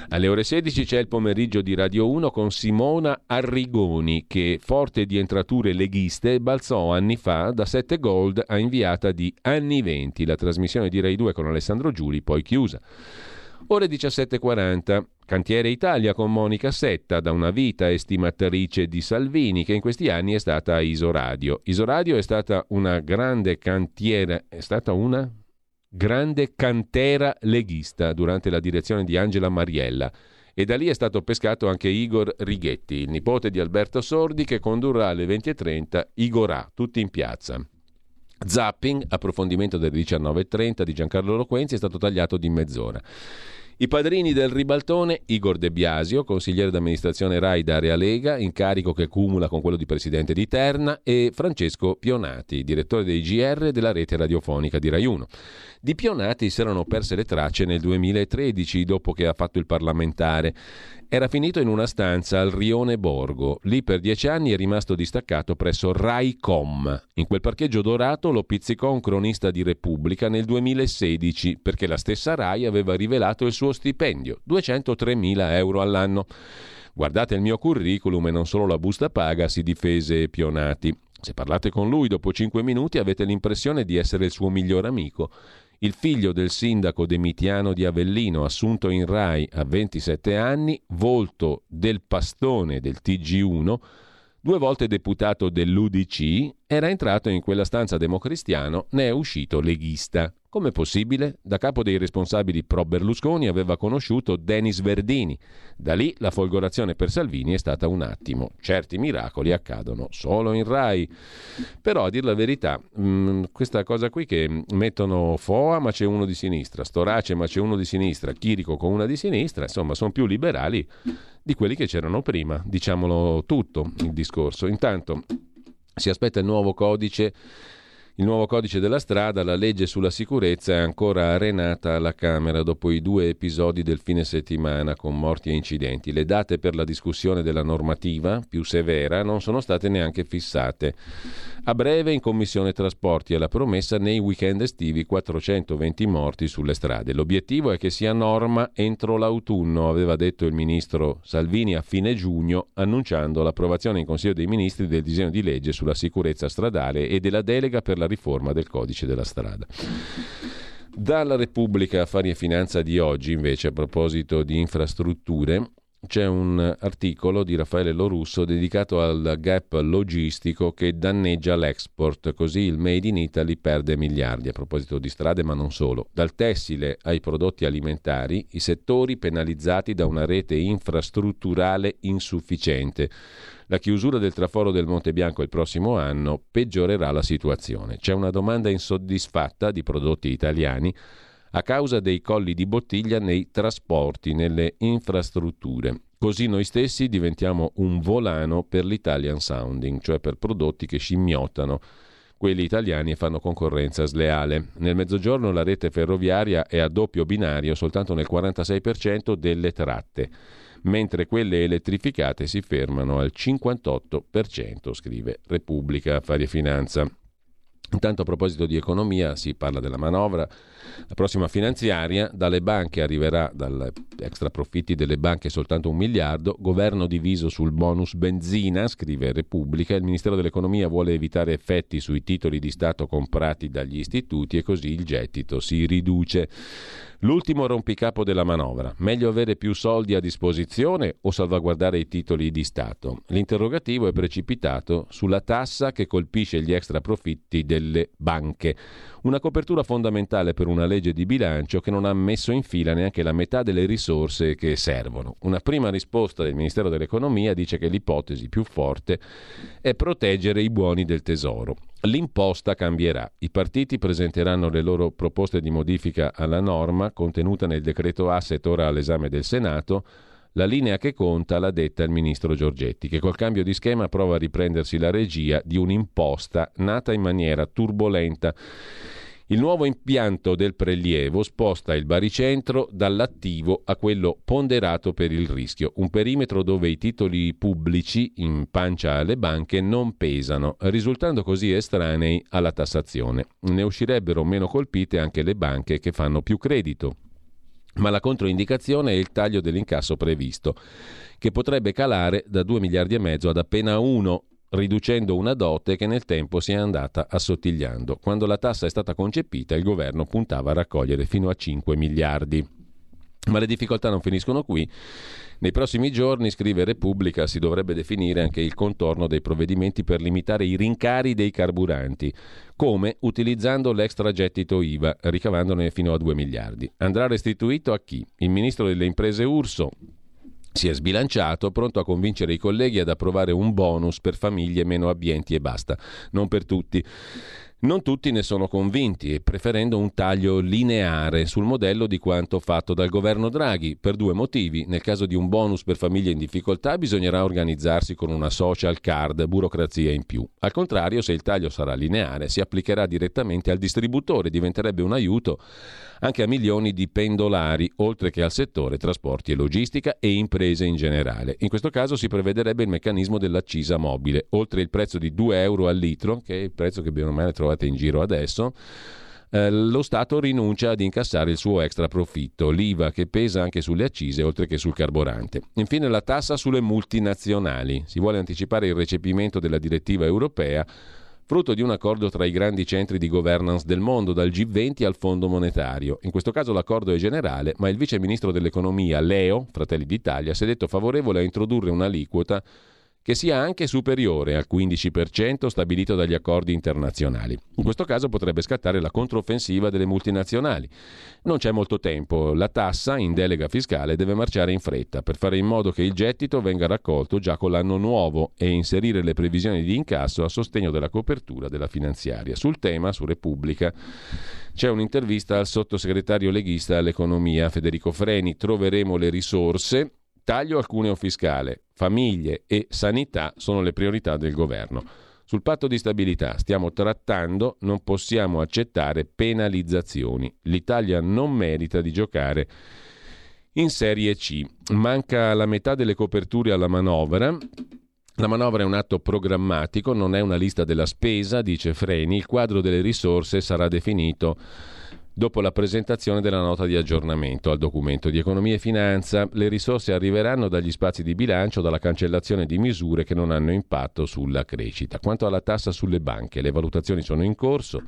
alle ore 16 c'è il pomeriggio di Radio 1 con Simona Arrigoni che, forte di entrature leghiste, balzò anni fa da 7 Gold a inviata di Anni 20, la trasmissione di Rai 2 con Alessandro Giuli, poi chiusa. Ore 17.40, Cantiere Italia con Monica Setta, da una vita estimatrice di Salvini, che in questi anni è stata a Isoradio. Isoradio è stata una grande cantiera, è stata una grande cantera leghista durante la direzione di Angela Mariella e da lì è stato pescato anche Igor Righetti, il nipote di Alberto Sordi che condurrà alle 20.30 Igorà, tutti in piazza. Zapping, approfondimento delle 19.30 di Giancarlo Loquenzi, è stato tagliato di mezz'ora. I padrini del ribaltone, Igor De Biasio, consigliere d'amministrazione RAI d'Area Lega, incarico che cumula con quello di presidente di Terna, e Francesco Pionati, direttore dei GR della rete radiofonica di Rai 1. Di Pionati si erano perse le tracce nel 2013, dopo che ha fatto il parlamentare. Era finito in una stanza al Rione Borgo. Lì per dieci anni è rimasto distaccato presso Raicom. In quel parcheggio dorato lo pizzicò un cronista di Repubblica nel 2016 perché la stessa Rai aveva rivelato il suo stipendio, 203.000 euro all'anno. Guardate il mio curriculum e non solo la busta paga, si difese Pionati. Se parlate con lui dopo cinque minuti avete l'impressione di essere il suo miglior amico il figlio del sindaco Demitiano di Avellino, assunto in Rai a 27 anni, volto del pastone del TG1, due volte deputato dell'UDC, era entrato in quella stanza democristiano, ne è uscito leghista. Come possibile? Da capo dei responsabili pro Berlusconi aveva conosciuto Denis Verdini. Da lì la folgorazione per Salvini è stata un attimo. Certi miracoli accadono solo in Rai. Però a dir la verità, mh, mm, questa cosa qui che mettono Foa ma c'è uno di sinistra, Storace ma c'è uno di sinistra, Chirico con una di sinistra, insomma sono più liberali di quelli che c'erano prima, diciamolo tutto il discorso. Intanto si aspetta il nuovo codice il nuovo codice della strada, la legge sulla sicurezza, è ancora arenata alla Camera dopo i due episodi del fine settimana con morti e incidenti. Le date per la discussione della normativa, più severa, non sono state neanche fissate. A breve in Commissione Trasporti è la promessa nei weekend estivi 420 morti sulle strade. L'obiettivo è che sia norma entro l'autunno, aveva detto il ministro Salvini a fine giugno, annunciando l'approvazione in Consiglio dei Ministri del disegno di legge sulla sicurezza stradale e della delega per la riforma del codice della strada. Dalla Repubblica Affari e Finanza di oggi, invece, a proposito di infrastrutture, c'è un articolo di Raffaele Lorusso dedicato al gap logistico che danneggia l'export, così il Made in Italy perde miliardi. A proposito di strade, ma non solo. Dal tessile ai prodotti alimentari, i settori penalizzati da una rete infrastrutturale insufficiente. La chiusura del traforo del Monte Bianco il prossimo anno peggiorerà la situazione. C'è una domanda insoddisfatta di prodotti italiani a causa dei colli di bottiglia nei trasporti, nelle infrastrutture. Così noi stessi diventiamo un volano per l'Italian Sounding, cioè per prodotti che scimmiottano quelli italiani e fanno concorrenza sleale. Nel mezzogiorno la rete ferroviaria è a doppio binario soltanto nel 46% delle tratte, mentre quelle elettrificate si fermano al 58%, scrive Repubblica Affari e Finanza. Intanto a proposito di economia si parla della manovra, la prossima finanziaria dalle banche arriverà dagli extra profitti delle banche soltanto un miliardo, governo diviso sul bonus benzina, scrive Repubblica, il Ministero dell'Economia vuole evitare effetti sui titoli di Stato comprati dagli istituti e così il gettito si riduce. L'ultimo rompicapo della manovra. Meglio avere più soldi a disposizione o salvaguardare i titoli di Stato? L'interrogativo è precipitato sulla tassa che colpisce gli extra profitti delle banche. Una copertura fondamentale per una legge di bilancio che non ha messo in fila neanche la metà delle risorse che servono. Una prima risposta del Ministero dell'Economia dice che l'ipotesi più forte è proteggere i buoni del tesoro. L'imposta cambierà. I partiti presenteranno le loro proposte di modifica alla norma contenuta nel decreto asset ora all'esame del Senato. La linea che conta l'ha detta il ministro Giorgetti, che col cambio di schema prova a riprendersi la regia di un'imposta nata in maniera turbolenta il nuovo impianto del prelievo sposta il baricentro dall'attivo a quello ponderato per il rischio, un perimetro dove i titoli pubblici in pancia alle banche non pesano, risultando così estranei alla tassazione. Ne uscirebbero meno colpite anche le banche che fanno più credito. Ma la controindicazione è il taglio dell'incasso previsto, che potrebbe calare da 2 miliardi e mezzo ad appena 1 riducendo una dote che nel tempo si è andata assottigliando. Quando la tassa è stata concepita, il governo puntava a raccogliere fino a 5 miliardi. Ma le difficoltà non finiscono qui. Nei prossimi giorni, scrive Repubblica, si dovrebbe definire anche il contorno dei provvedimenti per limitare i rincari dei carburanti. Come? Utilizzando l'extragettito IVA, ricavandone fino a 2 miliardi. Andrà restituito a chi? Il ministro delle imprese Urso, si è sbilanciato, pronto a convincere i colleghi ad approvare un bonus per famiglie meno abbienti e basta, non per tutti. Non tutti ne sono convinti, preferendo un taglio lineare sul modello di quanto fatto dal governo Draghi, per due motivi. Nel caso di un bonus per famiglie in difficoltà bisognerà organizzarsi con una social card, burocrazia in più. Al contrario, se il taglio sarà lineare, si applicherà direttamente al distributore, diventerebbe un aiuto anche a milioni di pendolari, oltre che al settore trasporti e logistica e imprese in generale. In questo caso si prevederebbe il meccanismo dell'accisa mobile, oltre il prezzo di 2 euro al litro, che è il prezzo che bene o male trovate in giro adesso, eh, lo Stato rinuncia ad incassare il suo extra profitto, l'IVA che pesa anche sulle accise oltre che sul carburante. Infine la tassa sulle multinazionali. Si vuole anticipare il recepimento della direttiva europea frutto di un accordo tra i grandi centri di governance del mondo, dal G20 al Fondo Monetario. In questo caso l'accordo è generale, ma il vice ministro dell'economia, Leo, Fratelli d'Italia, si è detto favorevole a introdurre un'aliquota che sia anche superiore al 15% stabilito dagli accordi internazionali. In questo caso potrebbe scattare la controffensiva delle multinazionali. Non c'è molto tempo, la tassa in delega fiscale deve marciare in fretta per fare in modo che il gettito venga raccolto già con l'anno nuovo e inserire le previsioni di incasso a sostegno della copertura della finanziaria. Sul tema, su Repubblica, c'è un'intervista al sottosegretario leghista all'economia Federico Freni. Troveremo le risorse Taglio al cuneo fiscale, famiglie e sanità sono le priorità del governo. Sul patto di stabilità stiamo trattando, non possiamo accettare penalizzazioni. L'Italia non merita di giocare in Serie C. Manca la metà delle coperture alla manovra. La manovra è un atto programmatico, non è una lista della spesa, dice Freni. Il quadro delle risorse sarà definito Dopo la presentazione della nota di aggiornamento al documento di economia e finanza, le risorse arriveranno dagli spazi di bilancio, dalla cancellazione di misure che non hanno impatto sulla crescita. Quanto alla tassa sulle banche, le valutazioni sono in corso.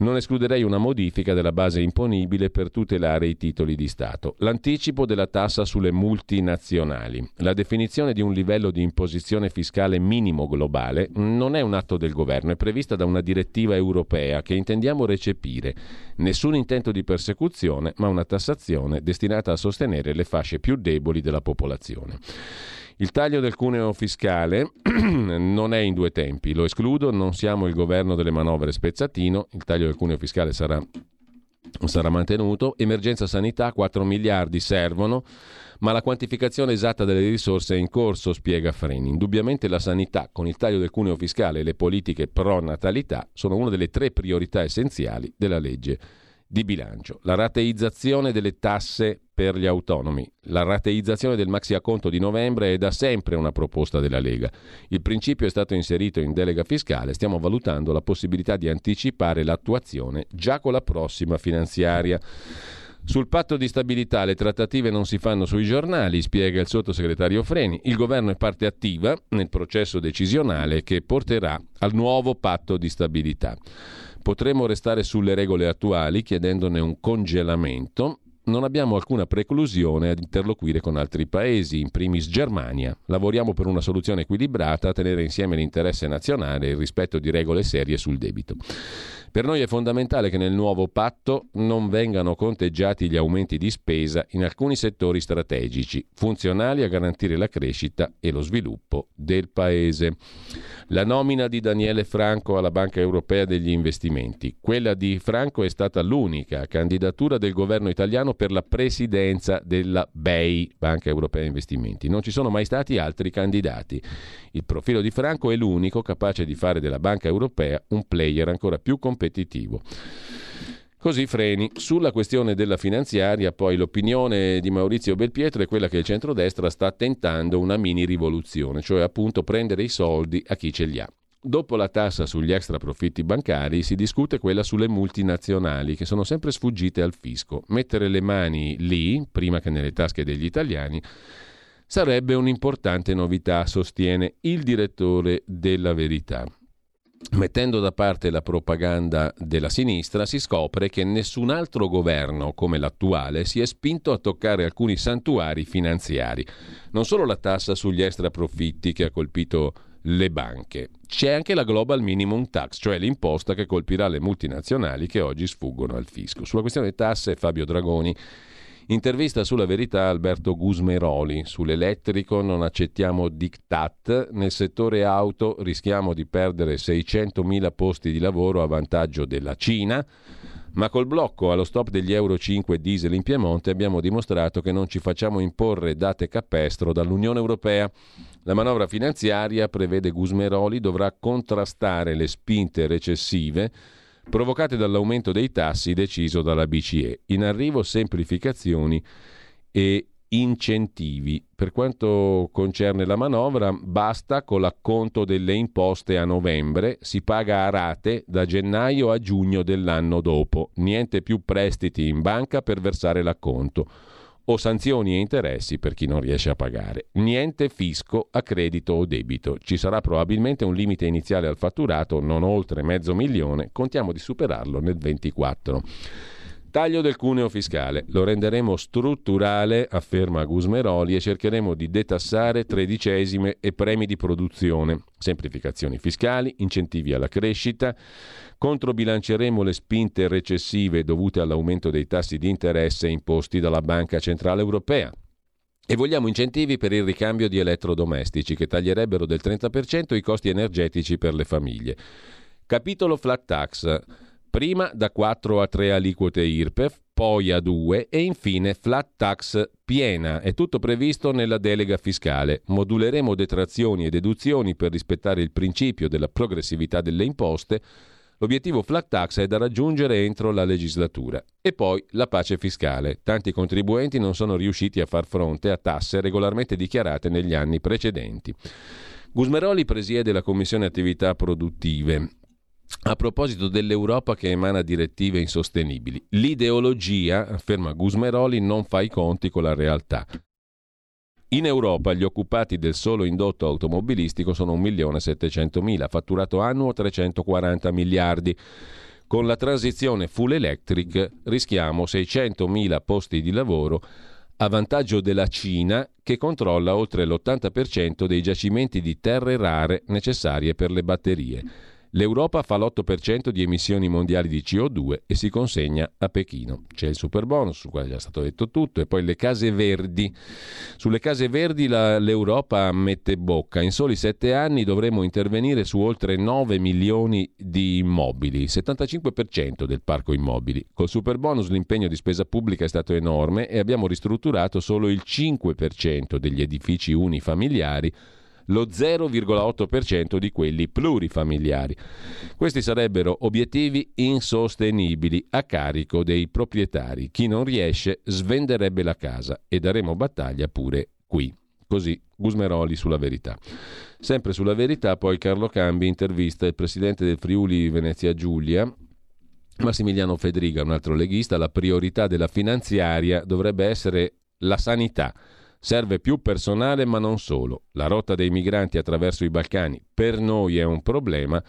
Non escluderei una modifica della base imponibile per tutelare i titoli di Stato. L'anticipo della tassa sulle multinazionali. La definizione di un livello di imposizione fiscale minimo globale non è un atto del governo, è prevista da una direttiva europea che intendiamo recepire. Nessun intento di persecuzione, ma una tassazione destinata a sostenere le fasce più deboli della popolazione. Il taglio del cuneo fiscale non è in due tempi, lo escludo, non siamo il governo delle manovre spezzatino, il taglio del cuneo fiscale sarà, sarà mantenuto, emergenza sanità 4 miliardi servono, ma la quantificazione esatta delle risorse è in corso, spiega Freni. Indubbiamente la sanità, con il taglio del cuneo fiscale e le politiche pro natalità, sono una delle tre priorità essenziali della legge di bilancio. La rateizzazione delle tasse per gli autonomi. La rateizzazione del maxi acconto di novembre è da sempre una proposta della Lega. Il principio è stato inserito in delega fiscale, stiamo valutando la possibilità di anticipare l'attuazione già con la prossima finanziaria. Sul patto di stabilità le trattative non si fanno sui giornali, spiega il sottosegretario Freni. Il governo è parte attiva nel processo decisionale che porterà al nuovo patto di stabilità. Potremmo restare sulle regole attuali chiedendone un congelamento. Non abbiamo alcuna preclusione ad interloquire con altri paesi, in primis Germania. Lavoriamo per una soluzione equilibrata a tenere insieme l'interesse nazionale e il rispetto di regole serie sul debito. Per noi è fondamentale che nel nuovo patto non vengano conteggiati gli aumenti di spesa in alcuni settori strategici, funzionali a garantire la crescita e lo sviluppo del Paese. La nomina di Daniele Franco alla Banca Europea degli Investimenti. Quella di Franco è stata l'unica candidatura del governo italiano per la presidenza della BEI, Banca Europea Investimenti. Non ci sono mai stati altri candidati. Il profilo di Franco è l'unico capace di fare della Banca Europea un player ancora più competitivo. Così freni. Sulla questione della finanziaria, poi l'opinione di Maurizio Belpietro è quella che il centrodestra sta tentando una mini rivoluzione, cioè appunto prendere i soldi a chi ce li ha. Dopo la tassa sugli extra profitti bancari si discute quella sulle multinazionali che sono sempre sfuggite al fisco. Mettere le mani lì, prima che nelle tasche degli italiani, sarebbe un'importante novità, sostiene il direttore della Verità. Mettendo da parte la propaganda della sinistra, si scopre che nessun altro governo come l'attuale si è spinto a toccare alcuni santuari finanziari. Non solo la tassa sugli extraprofitti che ha colpito le banche, c'è anche la Global Minimum Tax, cioè l'imposta che colpirà le multinazionali che oggi sfuggono al fisco. Sulla questione tasse Fabio Dragoni Intervista sulla verità Alberto Gusmeroli. Sull'elettrico non accettiamo diktat. Nel settore auto rischiamo di perdere 600.000 posti di lavoro a vantaggio della Cina. Ma col blocco allo stop degli Euro 5 diesel in Piemonte abbiamo dimostrato che non ci facciamo imporre date capestro dall'Unione Europea. La manovra finanziaria, prevede Gusmeroli, dovrà contrastare le spinte recessive provocate dall'aumento dei tassi deciso dalla BCE. In arrivo semplificazioni e incentivi. Per quanto concerne la manovra, basta con l'acconto delle imposte a novembre, si paga a rate da gennaio a giugno dell'anno dopo, niente più prestiti in banca per versare l'acconto o sanzioni e interessi per chi non riesce a pagare. Niente fisco a credito o debito. Ci sarà probabilmente un limite iniziale al fatturato, non oltre mezzo milione, contiamo di superarlo nel 24. Taglio del cuneo fiscale. Lo renderemo strutturale, afferma Gusmeroli, e cercheremo di detassare tredicesime e premi di produzione, semplificazioni fiscali, incentivi alla crescita, controbilanceremo le spinte recessive dovute all'aumento dei tassi di interesse imposti dalla Banca Centrale Europea. E vogliamo incentivi per il ricambio di elettrodomestici che taglierebbero del 30% i costi energetici per le famiglie. Capitolo flat tax prima da 4 a 3 aliquote IRPEF, poi a 2 e infine flat tax piena. È tutto previsto nella delega fiscale. Moduleremo detrazioni e deduzioni per rispettare il principio della progressività delle imposte. L'obiettivo flat tax è da raggiungere entro la legislatura. E poi la pace fiscale. Tanti contribuenti non sono riusciti a far fronte a tasse regolarmente dichiarate negli anni precedenti. Gusmeroli presiede la Commissione Attività Produttive a proposito dell'Europa che emana direttive insostenibili. L'ideologia, afferma Gusmeroli, non fa i conti con la realtà. In Europa gli occupati del solo indotto automobilistico sono 1.700.000, fatturato annuo 340 miliardi. Con la transizione full electric rischiamo 600.000 posti di lavoro a vantaggio della Cina che controlla oltre l'80% dei giacimenti di terre rare necessarie per le batterie. L'Europa fa l'8% di emissioni mondiali di CO2 e si consegna a Pechino. C'è il super bonus, su cui è già stato detto tutto, e poi le case verdi. Sulle case verdi la, l'Europa mette bocca. In soli sette anni dovremo intervenire su oltre 9 milioni di immobili, il 75% del parco immobili. Col super bonus l'impegno di spesa pubblica è stato enorme e abbiamo ristrutturato solo il 5% degli edifici unifamiliari lo 0,8% di quelli plurifamiliari. Questi sarebbero obiettivi insostenibili a carico dei proprietari. Chi non riesce svenderebbe la casa e daremo battaglia pure qui. Così Gusmeroli sulla verità. Sempre sulla verità, poi Carlo Cambi intervista il presidente del Friuli Venezia Giulia, Massimiliano Fedriga, un altro leghista, la priorità della finanziaria dovrebbe essere la sanità. Serve più personale, ma non solo. La rotta dei migranti attraverso i Balcani per noi è un problema.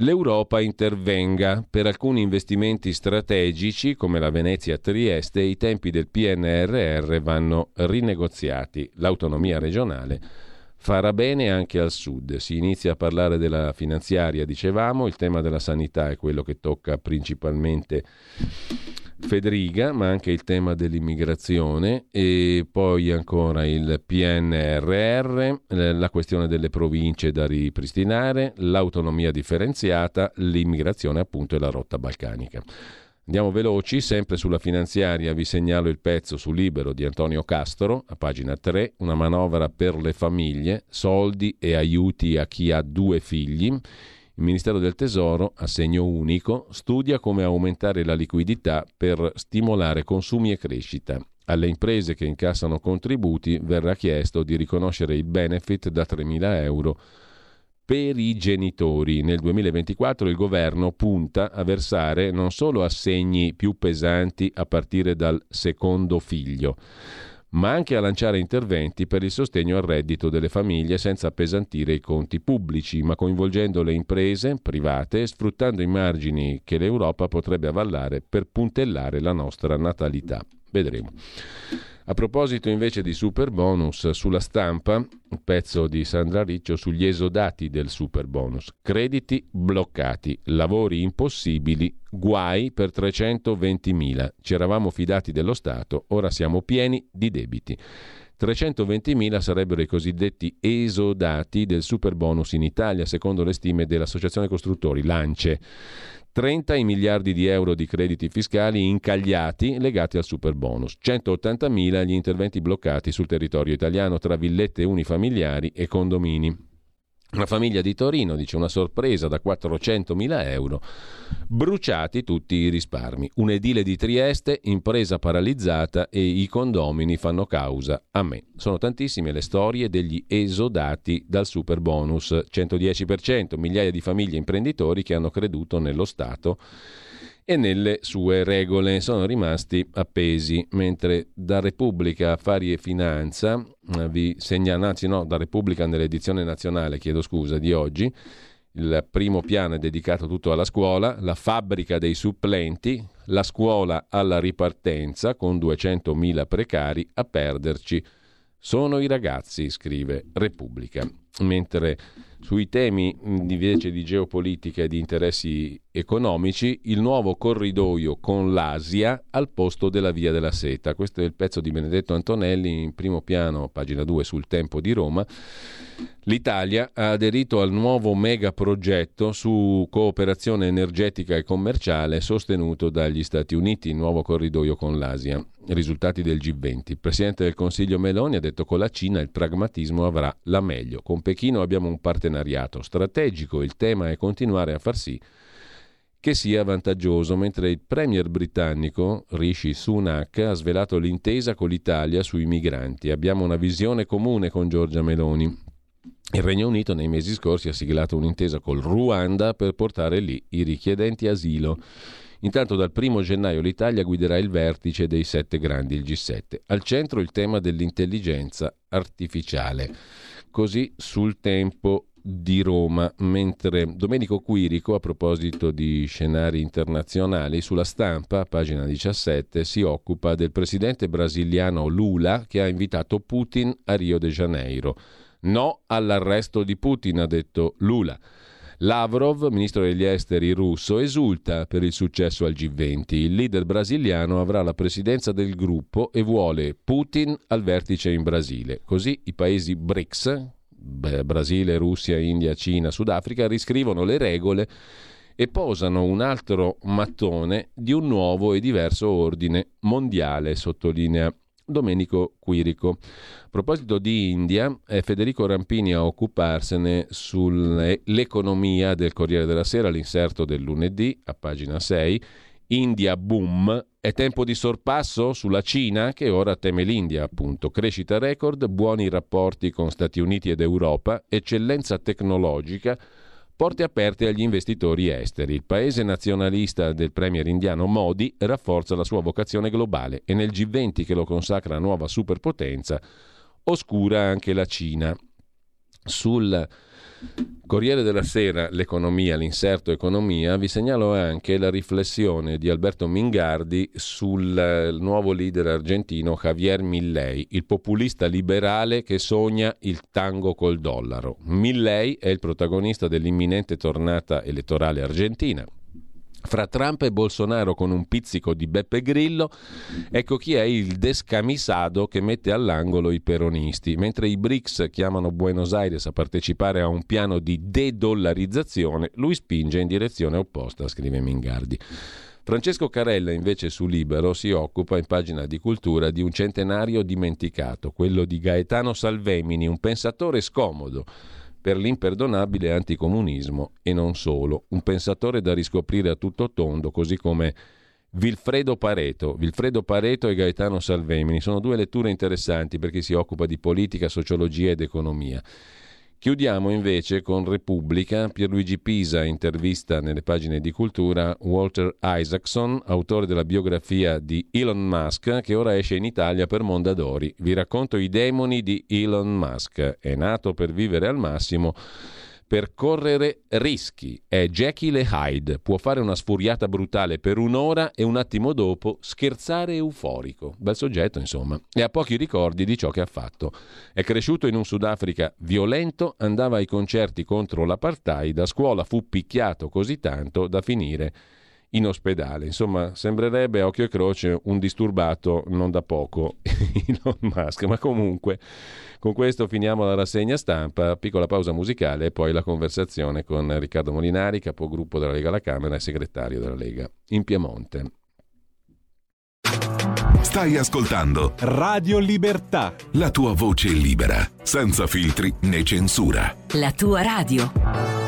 L'Europa intervenga per alcuni investimenti strategici come la Venezia-Trieste, i tempi del PNRR vanno rinegoziati. L'autonomia regionale farà bene anche al sud. Si inizia a parlare della finanziaria, dicevamo, il tema della sanità è quello che tocca principalmente Federica, ma anche il tema dell'immigrazione e poi ancora il PNRR, la questione delle province da ripristinare, l'autonomia differenziata, l'immigrazione appunto e la rotta balcanica. Andiamo veloci, sempre sulla finanziaria vi segnalo il pezzo su Libero di Antonio Castro, a pagina 3, una manovra per le famiglie, soldi e aiuti a chi ha due figli. Il Ministero del Tesoro, a segno unico, studia come aumentare la liquidità per stimolare consumi e crescita. Alle imprese che incassano contributi verrà chiesto di riconoscere il benefit da 3.000 euro per i genitori. Nel 2024 il governo punta a versare non solo assegni più pesanti a partire dal secondo figlio, ma anche a lanciare interventi per il sostegno al reddito delle famiglie senza appesantire i conti pubblici, ma coinvolgendo le imprese private sfruttando i margini che l'Europa potrebbe avvallare per puntellare la nostra natalità. Vedremo. A proposito invece di super bonus, sulla stampa, un pezzo di Sandra Riccio sugli esodati del super bonus. Crediti bloccati, lavori impossibili, guai per 320.000. Ci eravamo fidati dello Stato, ora siamo pieni di debiti. 320.000 sarebbero i cosiddetti esodati del super bonus in Italia, secondo le stime dell'Associazione Costruttori, Lance. 30 i miliardi di euro di crediti fiscali incagliati legati al super bonus, 180.000 gli interventi bloccati sul territorio italiano tra villette unifamiliari e condomini. Una famiglia di Torino dice una sorpresa da 400.000 euro, bruciati tutti i risparmi. Un edile di Trieste, impresa paralizzata e i condomini fanno causa a me. Sono tantissime le storie degli esodati dal super bonus, 110%, migliaia di famiglie imprenditori che hanno creduto nello Stato e nelle sue regole sono rimasti appesi, mentre da Repubblica Affari e Finanza eh, vi segnala, anzi no, da Repubblica nell'edizione nazionale, chiedo scusa, di oggi, il primo piano è dedicato tutto alla scuola, la fabbrica dei supplenti, la scuola alla ripartenza con 200.000 precari a perderci. Sono i ragazzi, scrive Repubblica. Mentre sui temi invece di geopolitica e di interessi economici, il nuovo corridoio con l'Asia al posto della Via della Seta. Questo è il pezzo di Benedetto Antonelli in primo piano, pagina 2 sul Tempo di Roma. L'Italia ha aderito al nuovo megaprogetto su cooperazione energetica e commerciale sostenuto dagli Stati Uniti, il nuovo corridoio con l'Asia. Risultati del G20. Il Presidente del Consiglio Meloni ha detto con la Cina il pragmatismo avrà la meglio. Con Pechino abbiamo un partenariato strategico, il tema è continuare a far sì che sia vantaggioso, mentre il premier britannico Rishi Sunak ha svelato l'intesa con l'Italia sui migranti. Abbiamo una visione comune con Giorgia Meloni. Il Regno Unito nei mesi scorsi ha siglato un'intesa col Ruanda per portare lì i richiedenti asilo. Intanto dal 1 gennaio l'Italia guiderà il vertice dei sette grandi, il G7. Al centro il tema dell'intelligenza artificiale. Così sul tempo di Roma, mentre Domenico Quirico, a proposito di scenari internazionali, sulla stampa, pagina 17, si occupa del presidente brasiliano Lula che ha invitato Putin a Rio de Janeiro. No all'arresto di Putin, ha detto Lula. Lavrov, ministro degli esteri russo, esulta per il successo al G20. Il leader brasiliano avrà la presidenza del gruppo e vuole Putin al vertice in Brasile. Così i paesi BRICS, Brasile, Russia, India, Cina, Sudafrica, riscrivono le regole e posano un altro mattone di un nuovo e diverso ordine mondiale, sottolinea Domenico Quirico. A proposito di India, è Federico Rampini a occuparsene sull'economia del Corriere della Sera, l'inserto del lunedì a pagina 6. India boom, è tempo di sorpasso sulla Cina che ora teme l'India, appunto. Crescita record, buoni rapporti con Stati Uniti ed Europa, eccellenza tecnologica, porte aperte agli investitori esteri. Il paese nazionalista del premier indiano Modi rafforza la sua vocazione globale e nel G20 che lo consacra a nuova superpotenza oscura anche la Cina. Sul Corriere della Sera, l'economia, l'inserto economia, vi segnalo anche la riflessione di Alberto Mingardi sul eh, nuovo leader argentino Javier Milley, il populista liberale che sogna il tango col dollaro. Milley è il protagonista dell'imminente tornata elettorale argentina, fra Trump e Bolsonaro con un pizzico di Beppe Grillo, ecco chi è il descamisado che mette all'angolo i peronisti. Mentre i BRICS chiamano Buenos Aires a partecipare a un piano di de-dollarizzazione, lui spinge in direzione opposta, scrive Mingardi. Francesco Carella invece su Libero si occupa in pagina di cultura di un centenario dimenticato, quello di Gaetano Salvemini, un pensatore scomodo per l'imperdonabile anticomunismo e non solo, un pensatore da riscoprire a tutto tondo, così come Vilfredo Pareto. Vilfredo Pareto e Gaetano Salvemini sono due letture interessanti per chi si occupa di politica, sociologia ed economia. Chiudiamo invece con Repubblica, Pierluigi Pisa intervista nelle pagine di cultura Walter Isaacson, autore della biografia di Elon Musk, che ora esce in Italia per Mondadori. Vi racconto i demoni di Elon Musk. È nato per vivere al massimo per correre rischi. È Jekyll e Hyde, può fare una sfuriata brutale per un'ora e un attimo dopo scherzare euforico. Bel soggetto, insomma, e ha pochi ricordi di ciò che ha fatto. È cresciuto in un Sudafrica violento, andava ai concerti contro l'apartheid, a scuola fu picchiato così tanto da finire in ospedale. Insomma, sembrerebbe a occhio e croce un disturbato non da poco Elon Musk, ma comunque con questo finiamo la rassegna stampa, piccola pausa musicale e poi la conversazione con Riccardo Molinari, capogruppo della Lega alla Camera e segretario della Lega in Piemonte. Stai ascoltando Radio Libertà. La tua voce libera, senza filtri né censura. La tua radio.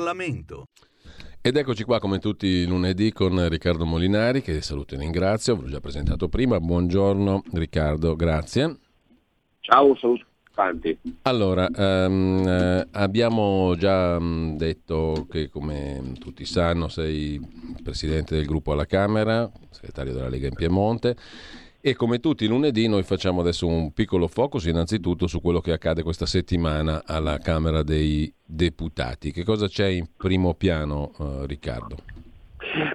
Parlamento. Ed eccoci qua come tutti i lunedì con Riccardo Molinari, che saluto e ringrazio, ve l'ho già presentato prima. Buongiorno Riccardo, grazie. Ciao, saluto tanti. Allora, um, eh, abbiamo già um, detto che come tutti sanno sei presidente del gruppo alla Camera, segretario della Lega in Piemonte e come tutti i lunedì noi facciamo adesso un piccolo focus innanzitutto su quello che accade questa settimana alla Camera dei Deputati. Che cosa c'è in primo piano, uh, Riccardo?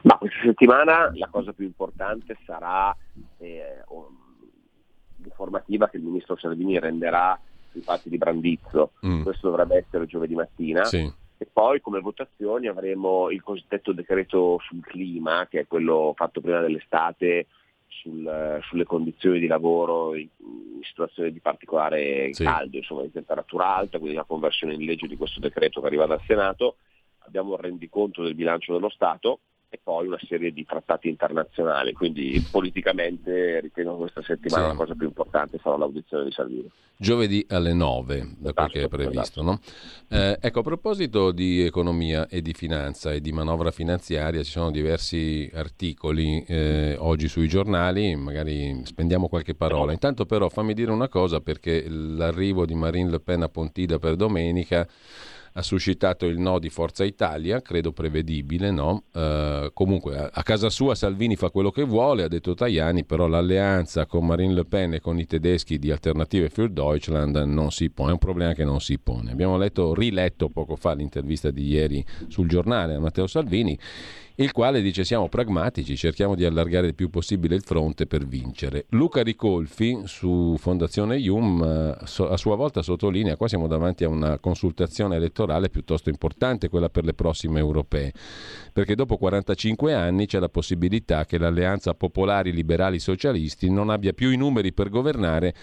Ma questa settimana la cosa più importante sarà eh, l'informativa che il ministro Salvini renderà sui fatti di Brandizzo. Mm. Questo dovrebbe essere giovedì mattina. Sì. E poi come votazioni avremo il cosiddetto decreto sul clima, che è quello fatto prima dell'estate sul, sulle condizioni di lavoro in, in situazioni di particolare sì. caldo, insomma di temperatura alta, quindi la conversione in legge di questo decreto che arriva dal Senato. Abbiamo il rendiconto del bilancio dello Stato poi una serie di trattati internazionali, quindi politicamente ritengo questa settimana sì. la cosa più importante sarà l'audizione di Salvini. Giovedì alle 9, da quel che è esatto, previsto. Esatto. No? Eh, ecco, a proposito di economia e di finanza e di manovra finanziaria, ci sono diversi articoli eh, oggi sui giornali, magari spendiamo qualche parola. Intanto però fammi dire una cosa perché l'arrivo di Marine Le Pen a Pontida per domenica ha suscitato il no di Forza Italia, credo prevedibile, no? Uh, comunque a, a, casa sua Salvini fa quello che vuole, ha detto Tajani, però l'alleanza con Marine Le Pen e con i tedeschi di Alternative für Deutschland non si pone, è un problema che non si pone. Abbiamo letto, riletto poco fa l'intervista di ieri sul giornale a Matteo Salvini il quale dice siamo pragmatici, cerchiamo di allargare il più possibile il fronte per vincere. Luca Ricolfi su Fondazione IUM eh, a sua volta sottolinea qua siamo davanti a una consultazione elettorale piuttosto importante, quella per le prossime europee, perché dopo 45 anni c'è la possibilità che l'alleanza popolari liberali socialisti non abbia più i numeri per governare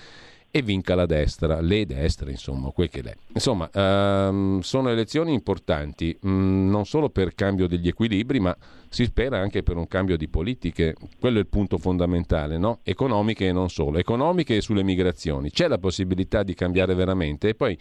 e vinca la destra, le destre, insomma, quel che è. Insomma, ehm, sono elezioni importanti, mh, mm, non solo per cambio degli equilibri, ma si spera anche per un cambio di politiche. Quello è il punto fondamentale, no? Economiche e non solo, economiche e sulle migrazioni. C'è la possibilità di cambiare veramente? E poi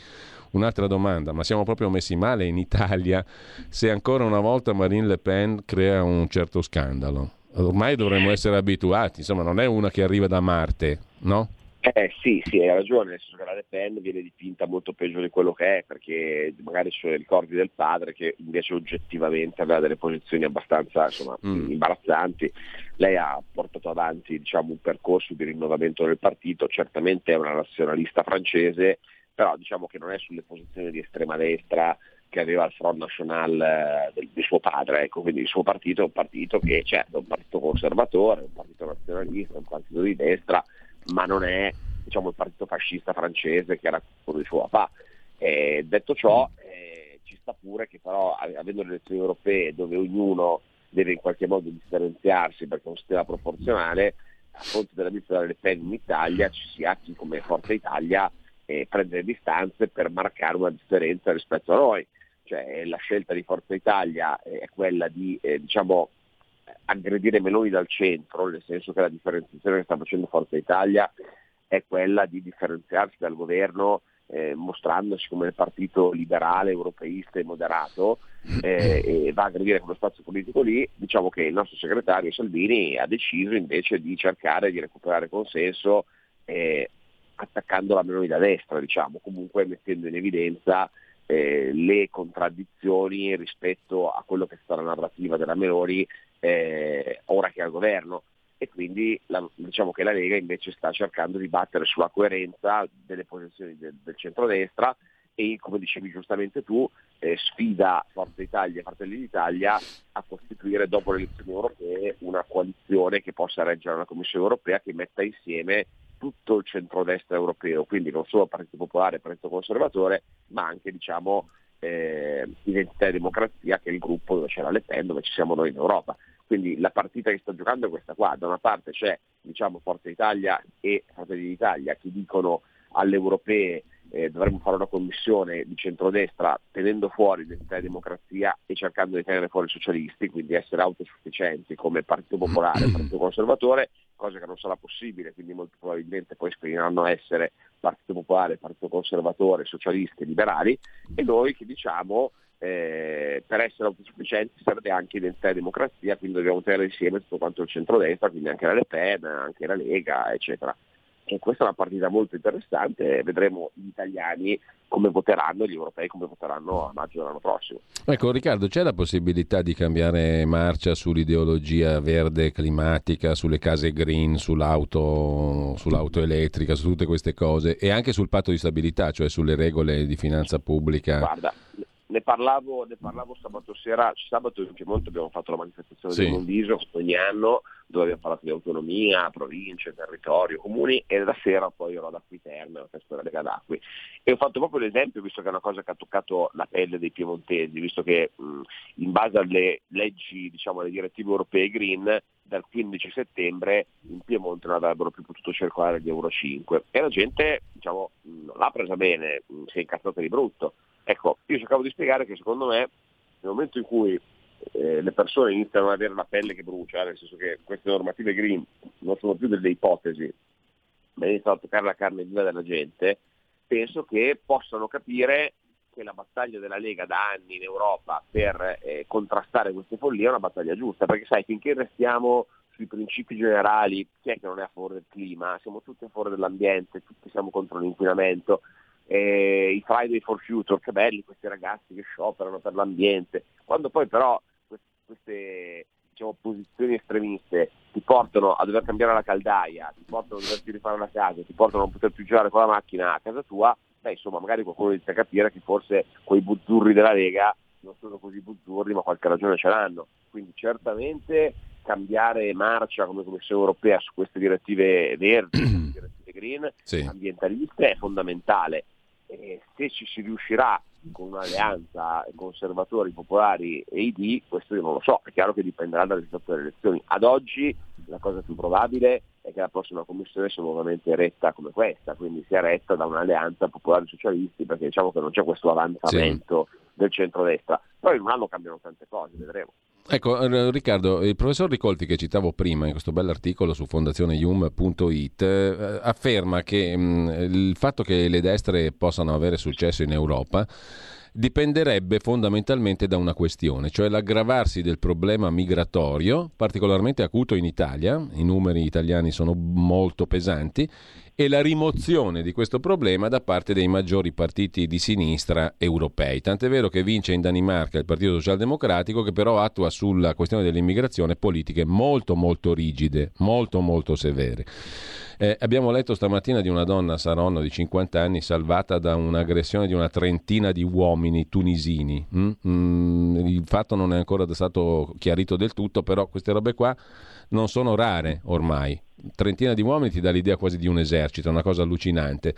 un'altra domanda, ma siamo proprio messi male in Italia se ancora una volta Marine Le Pen crea un certo scandalo? Ormai dovremmo essere abituati, insomma, non è una che arriva da Marte, no? Eh sì, sì, hai ragione, nel senso che la Le Pen viene dipinta molto peggio di quello che è, perché magari sono i ricordi del padre che invece oggettivamente aveva delle posizioni abbastanza insomma, mm. imbarazzanti. Lei ha portato avanti diciamo, un percorso di rinnovamento del partito, certamente è una nazionalista francese, però diciamo che non è sulle posizioni di estrema destra che aveva il Front National eh, del, di suo padre, ecco, quindi il suo partito è un partito che certo è un partito conservatore, un partito nazionalista, un partito di destra, ma non è diciamo, il partito fascista francese che era quello di suo papà. Eh, detto ciò, eh, ci sta pure che però avendo le elezioni europee dove ognuno deve in qualche modo differenziarsi perché è un sistema proporzionale, a fronte della lista delle Pen in Italia ci sia chi come Forza Italia eh, prende le distanze per marcare una differenza rispetto a noi. Cioè, la scelta di Forza Italia è quella di eh, diciamo, aggredire Meloni dal centro, nel senso che la differenziazione che sta facendo Forza Italia è quella di differenziarsi dal governo eh, mostrandosi come il partito liberale, europeista e moderato eh, e va a aggredire quello spazio politico lì, diciamo che il nostro segretario Salvini ha deciso invece di cercare di recuperare consenso eh, attaccando la Meloni da destra, diciamo, comunque mettendo in evidenza eh, le contraddizioni rispetto a quello che è stata la narrativa della Meloni eh, ora che è al governo. E quindi la, diciamo che la Lega invece sta cercando di battere sulla coerenza delle posizioni del, del centrodestra e come dicevi giustamente tu eh, sfida Forza Italia e Fratelli d'Italia a costituire dopo le elezioni europee una coalizione che possa reggere una Commissione europea che metta insieme tutto il centrodestra europeo, quindi non solo il Partito Popolare e il Partito Conservatore, ma anche diciamo, eh, Identità e Democrazia, che è il gruppo dove c'è la Le Pen, dove ci siamo noi in Europa. Quindi la partita che sta giocando è questa qua, da una parte c'è diciamo, Forza Italia e Fratelli d'Italia che dicono alle europee eh, dovremmo fare una commissione di centrodestra tenendo fuori l'identità e democrazia e cercando di tenere fuori i socialisti, quindi essere autosufficienti come Partito Popolare e Partito Conservatore, cosa che non sarà possibile, quindi molto probabilmente poi speriranno essere Partito Popolare, Partito Conservatore, Socialisti e Liberali, e noi che diciamo eh, per essere autosufficienti serve anche identità e democrazia, quindi dobbiamo tenere insieme tutto quanto il centrodestra, quindi anche la Le Pen, anche la Lega, eccetera. E questa è una partita molto interessante, vedremo gli italiani come voteranno, gli europei come voteranno a maggio dell'anno prossimo. Ecco Riccardo, c'è la possibilità di cambiare marcia sull'ideologia verde climatica, sulle case green, sull'auto, sull'auto elettrica, su tutte queste cose e anche sul patto di stabilità, cioè sulle regole di finanza pubblica? Guarda, ne parlavo, ne parlavo, sabato sera, sabato in Piemonte abbiamo fatto la manifestazione sì. del Mondiso ogni anno, dove abbiamo parlato di autonomia, province, territorio, comuni e la sera poi ero ad Acquiterme, la festa della Lega d'Acqui. E ho fatto proprio l'esempio, visto che è una cosa che ha toccato la pelle dei piemontesi, visto che mh, in base alle leggi, diciamo alle direttive europee green, dal 15 settembre in Piemonte non avrebbero più potuto circolare gli Euro 5 e la gente diciamo, non l'ha presa bene, si è incazzata di brutto. Ecco, io cercavo di spiegare che secondo me nel momento in cui eh, le persone iniziano ad avere la pelle che brucia, nel senso che queste normative green non sono più delle ipotesi, ma iniziano a toccare la carne viva della gente, penso che possano capire che la battaglia della Lega da anni in Europa per eh, contrastare queste follie è una battaglia giusta, perché sai, finché restiamo sui principi generali, chi è che non è a favore del clima? Siamo tutti a favore dell'ambiente, tutti siamo contro l'inquinamento, eh, i Friday for Future, che belli questi ragazzi che scioperano per l'ambiente, quando poi però queste diciamo, posizioni estremiste ti portano a dover cambiare la caldaia, ti portano a doverti rifare la casa, ti portano a non poter più girare con la macchina a casa tua, beh insomma magari qualcuno inizia a capire che forse quei buzzurri della Lega non sono così buzzurri ma qualche ragione ce l'hanno. Quindi certamente cambiare marcia come Commissione europea su queste direttive verdi, direttive green, sì. ambientaliste è fondamentale. E se ci si riuscirà con un'alleanza conservatori, popolari e ID, questo io non lo so, è chiaro che dipenderà dal risultato delle elezioni. Ad oggi la cosa più probabile è che la prossima commissione sia nuovamente retta come questa, quindi sia retta da un'alleanza popolari socialisti, perché diciamo che non c'è questo avanzamento sì. del centrodestra. Poi in un anno cambiano tante cose, vedremo. Ecco, eh, Riccardo, il professor Ricolti che citavo prima in questo bell'articolo su fondazioneium.it eh, afferma che mm, il fatto che le destre possano avere successo in Europa dipenderebbe fondamentalmente da una questione, cioè l'aggravarsi del problema migratorio, particolarmente acuto in Italia, i numeri italiani sono molto pesanti, e la rimozione di questo problema da parte dei maggiori partiti di sinistra europei. Tant'è vero che vince in Danimarca il Partito Socialdemocratico che però attua sulla questione dell'immigrazione politiche molto molto rigide, molto molto severe. Eh, abbiamo letto stamattina di una donna saronno di 50 anni salvata da un'aggressione di una trentina di uomini tunisini. Mm? Mm, il fatto non è ancora stato chiarito del tutto, però queste robe qua non sono rare ormai. Trentina di uomini ti dà l'idea quasi di un esercito, una cosa allucinante.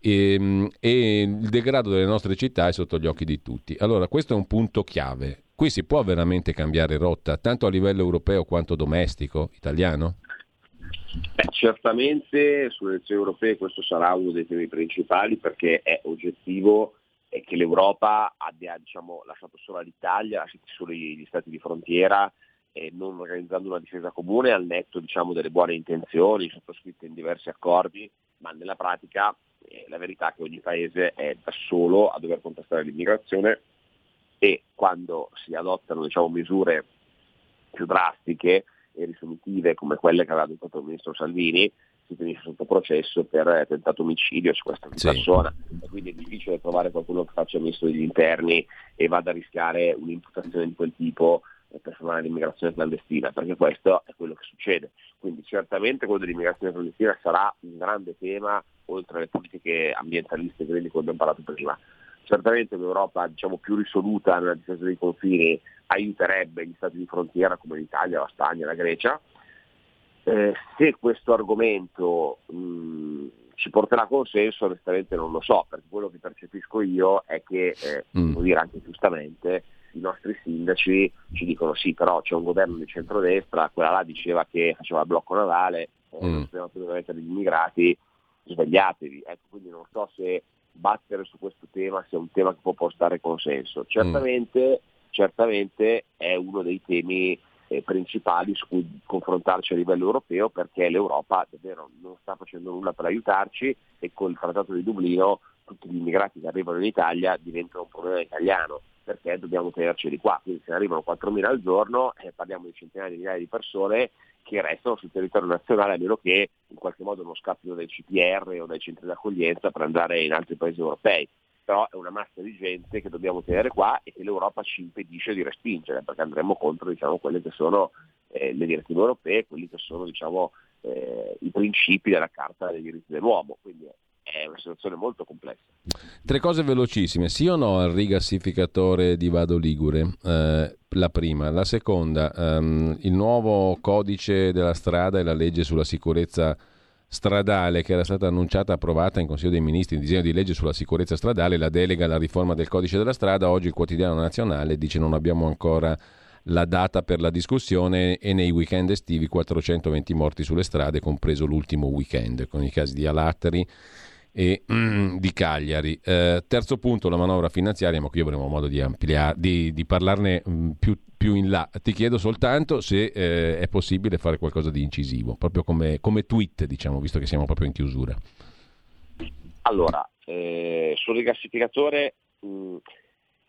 E, ehm, e, il degrado delle nostre città è sotto gli occhi di tutti. Allora, questo è un punto chiave. Qui si può veramente cambiare rotta, tanto a livello europeo quanto domestico, italiano? Beh, certamente sulle elezioni europee questo sarà uno dei temi principali perché è oggettivo che l'Europa abbia diciamo, lasciato solo l'Italia, lasciato solo gli stati di frontiera e non organizzando una difesa comune al netto diciamo, delle buone intenzioni sottoscritte in diversi accordi, ma nella pratica eh, la verità è che ogni paese è da solo a dover contrastare l'immigrazione e quando si adottano diciamo, misure più drastiche e risolutive come quelle che aveva adottato il ministro Salvini, si finisce sotto processo per tentato omicidio su questa sì. persona. Quindi è difficile trovare qualcuno che faccia il ministro degli interni e vada a rischiare un'imputazione di quel tipo per fermare l'immigrazione clandestina, perché questo è quello che succede. Quindi certamente quello dell'immigrazione clandestina sarà un grande tema, oltre alle politiche ambientaliste di cui abbiamo parlato prima. Certamente un'Europa diciamo, più risoluta nella difesa dei confini aiuterebbe gli stati di frontiera come l'Italia, la Spagna, la Grecia. Eh, se questo argomento mh, ci porterà consenso, onestamente non lo so, perché quello che percepisco io è che, eh, mm. devo dire anche giustamente, i nostri sindaci ci dicono sì, però c'è un governo di centrodestra, quella là diceva che faceva il blocco navale, eh, mm. dobbiamo più mettere gli immigrati, svegliatevi. Ecco, quindi non so se battere su questo tema sia un tema che può portare consenso. Certamente mm certamente è uno dei temi eh, principali su cui confrontarci a livello europeo perché l'Europa davvero non sta facendo nulla per aiutarci e con il Trattato di Dublino tutti gli immigrati che arrivano in Italia diventano un problema italiano perché dobbiamo tenerceli qua, quindi se arrivano 4.000 al giorno eh, parliamo di centinaia di migliaia di persone che restano sul territorio nazionale a meno che in qualche modo non scappino dai CPR o dai centri d'accoglienza per andare in altri paesi europei però è una massa di gente che dobbiamo tenere qua e che l'Europa ci impedisce di respingere, perché andremo contro diciamo, quelle che sono eh, le direttive europee, quelli che sono diciamo, eh, i principi della Carta dei diritti dell'uomo. Quindi è una situazione molto complessa. Tre cose velocissime, sì o no al rigassificatore di Vado Ligure? Eh, la prima. La seconda, um, il nuovo codice della strada e la legge sulla sicurezza stradale che era stata annunciata e approvata in Consiglio dei Ministri, il disegno di legge sulla sicurezza stradale, la delega alla riforma del codice della strada, oggi il quotidiano nazionale dice non abbiamo ancora la data per la discussione e nei weekend estivi 420 morti sulle strade, compreso l'ultimo weekend, con i casi di Alatteri e mm, di Cagliari. Eh, terzo punto, la manovra finanziaria, ma qui avremo modo di, ampliare, di, di parlarne mm, più, più, in là. Ti chiedo soltanto se eh, è possibile fare qualcosa di incisivo, proprio come, come, tweet, diciamo, visto che siamo proprio in chiusura. Allora, eh, sul rigassificatore, mm,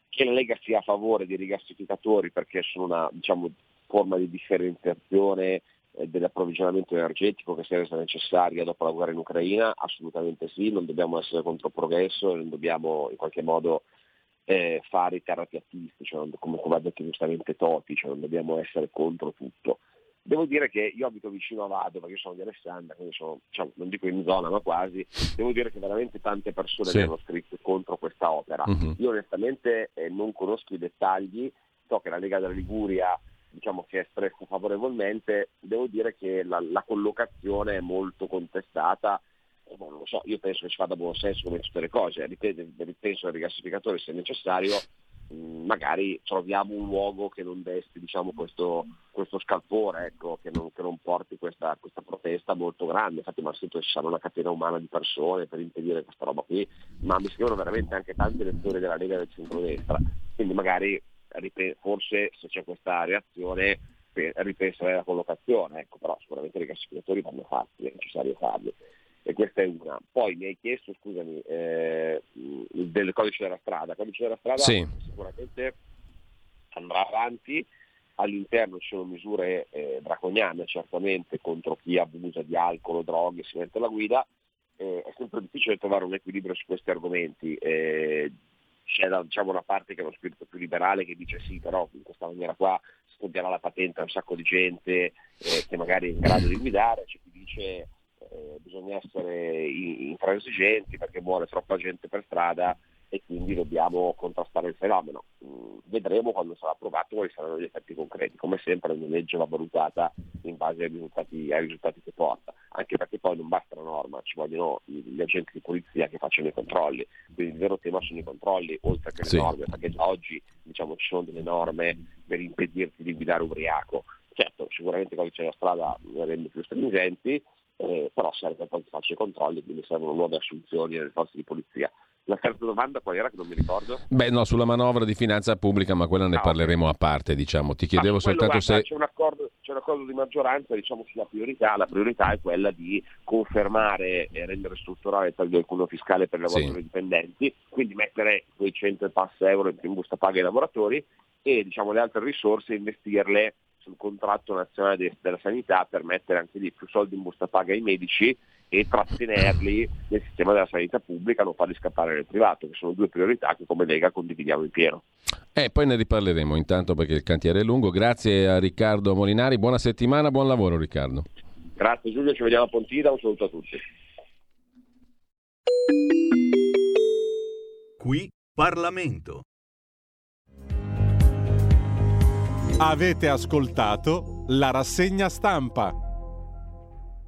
che la Lega sia a favore dei rigassificatori perché sono una diciamo, forma di differenziazione dell'approvvigionamento energetico che sia resa necessaria dopo la guerra in Ucraina? Assolutamente sì, non dobbiamo essere contro il progresso non dobbiamo in qualche modo eh, fare i terrapiattisti, cioè, come, come ha detto giustamente Toti, cioè non dobbiamo essere contro tutto. Devo dire che io abito vicino a Vado, perché io sono di Alessandria, quindi sono, diciamo, non dico in zona, ma quasi, devo dire che veramente tante persone sì. mi hanno scritto contro questa opera. Uh-huh. Io onestamente eh, non conosco i dettagli, so che la Lega della Liguria diciamo, si è espresso favorevolmente, devo dire che la, la collocazione è molto contestata, eh, non lo so, io penso che si vada buon senso come tutte le cose, ripenso al rigassificatore se necessario, mm, magari troviamo un luogo che non desti diciamo, questo, questo, scalpore, ecco, che, non, che, non, porti questa, questa, protesta molto grande. Infatti mi ha sentito che ci sarà una catena umana di persone per impedire questa roba qui, ma mi scrivono veramente anche tanti elettori della Lega del centrodestra. Quindi magari forse se c'è questa reazione ripensare la collocazione, ecco, però sicuramente i rigassificatori vanno fatti, è necessario farli. E questa è una. Poi mi hai chiesto, scusami, eh, del codice della strada. Il codice della strada sì. sicuramente andrà avanti, all'interno ci sono misure eh, draconiane certamente contro chi abusa di alcol droghe si mette alla guida, eh, è sempre difficile trovare un equilibrio su questi argomenti. Eh, c'è da, diciamo, una parte che è uno spirito più liberale che dice sì, però in questa maniera qua toglierà la patente a un sacco di gente eh, che magari è in grado di guidare, c'è chi dice eh, bisogna essere intransigenti perché muore troppa gente per strada e quindi dobbiamo contrastare il fenomeno. Mm, vedremo quando sarà approvato quali saranno gli effetti concreti. Come sempre una legge va valutata in base ai risultati, ai risultati che porta, anche perché poi non basta la norma, ci vogliono gli agenti di polizia che facciano i controlli. Quindi il vero tema sono i controlli, oltre che le sì. norme, perché già oggi diciamo, ci sono delle norme per impedirti di guidare ubriaco. Certo, sicuramente il codice della strada le rende più stringenti, eh, però serve poi farci i controlli, quindi servono nuove assunzioni nelle forze di polizia. La terza domanda qual era che non mi ricordo? Beh no, sulla manovra di finanza pubblica, ma quella ne no. parleremo a parte, diciamo. Ti chiedevo soltanto guarda, se... C'è un, accordo, c'è un, accordo, di maggioranza, diciamo, sulla priorità. La priorità è quella di confermare e rendere strutturale il taglio del cuneo fiscale per i lavoratori sì. dipendenti, quindi mettere quei 100 e passa euro in busta paga ai lavoratori e diciamo, le altre risorse investirle sul contratto nazionale della sanità per mettere anche lì più soldi in busta paga ai medici e trattenerli nel sistema della sanità pubblica, non farli scappare nel privato, che sono due priorità che come Lega condividiamo in pieno. Eh, poi ne riparleremo intanto perché il cantiere è lungo. Grazie a Riccardo Molinari, buona settimana, buon lavoro Riccardo. Grazie Giulio, ci vediamo a Pontida, un saluto a tutti. Qui Parlamento. Avete ascoltato la rassegna stampa.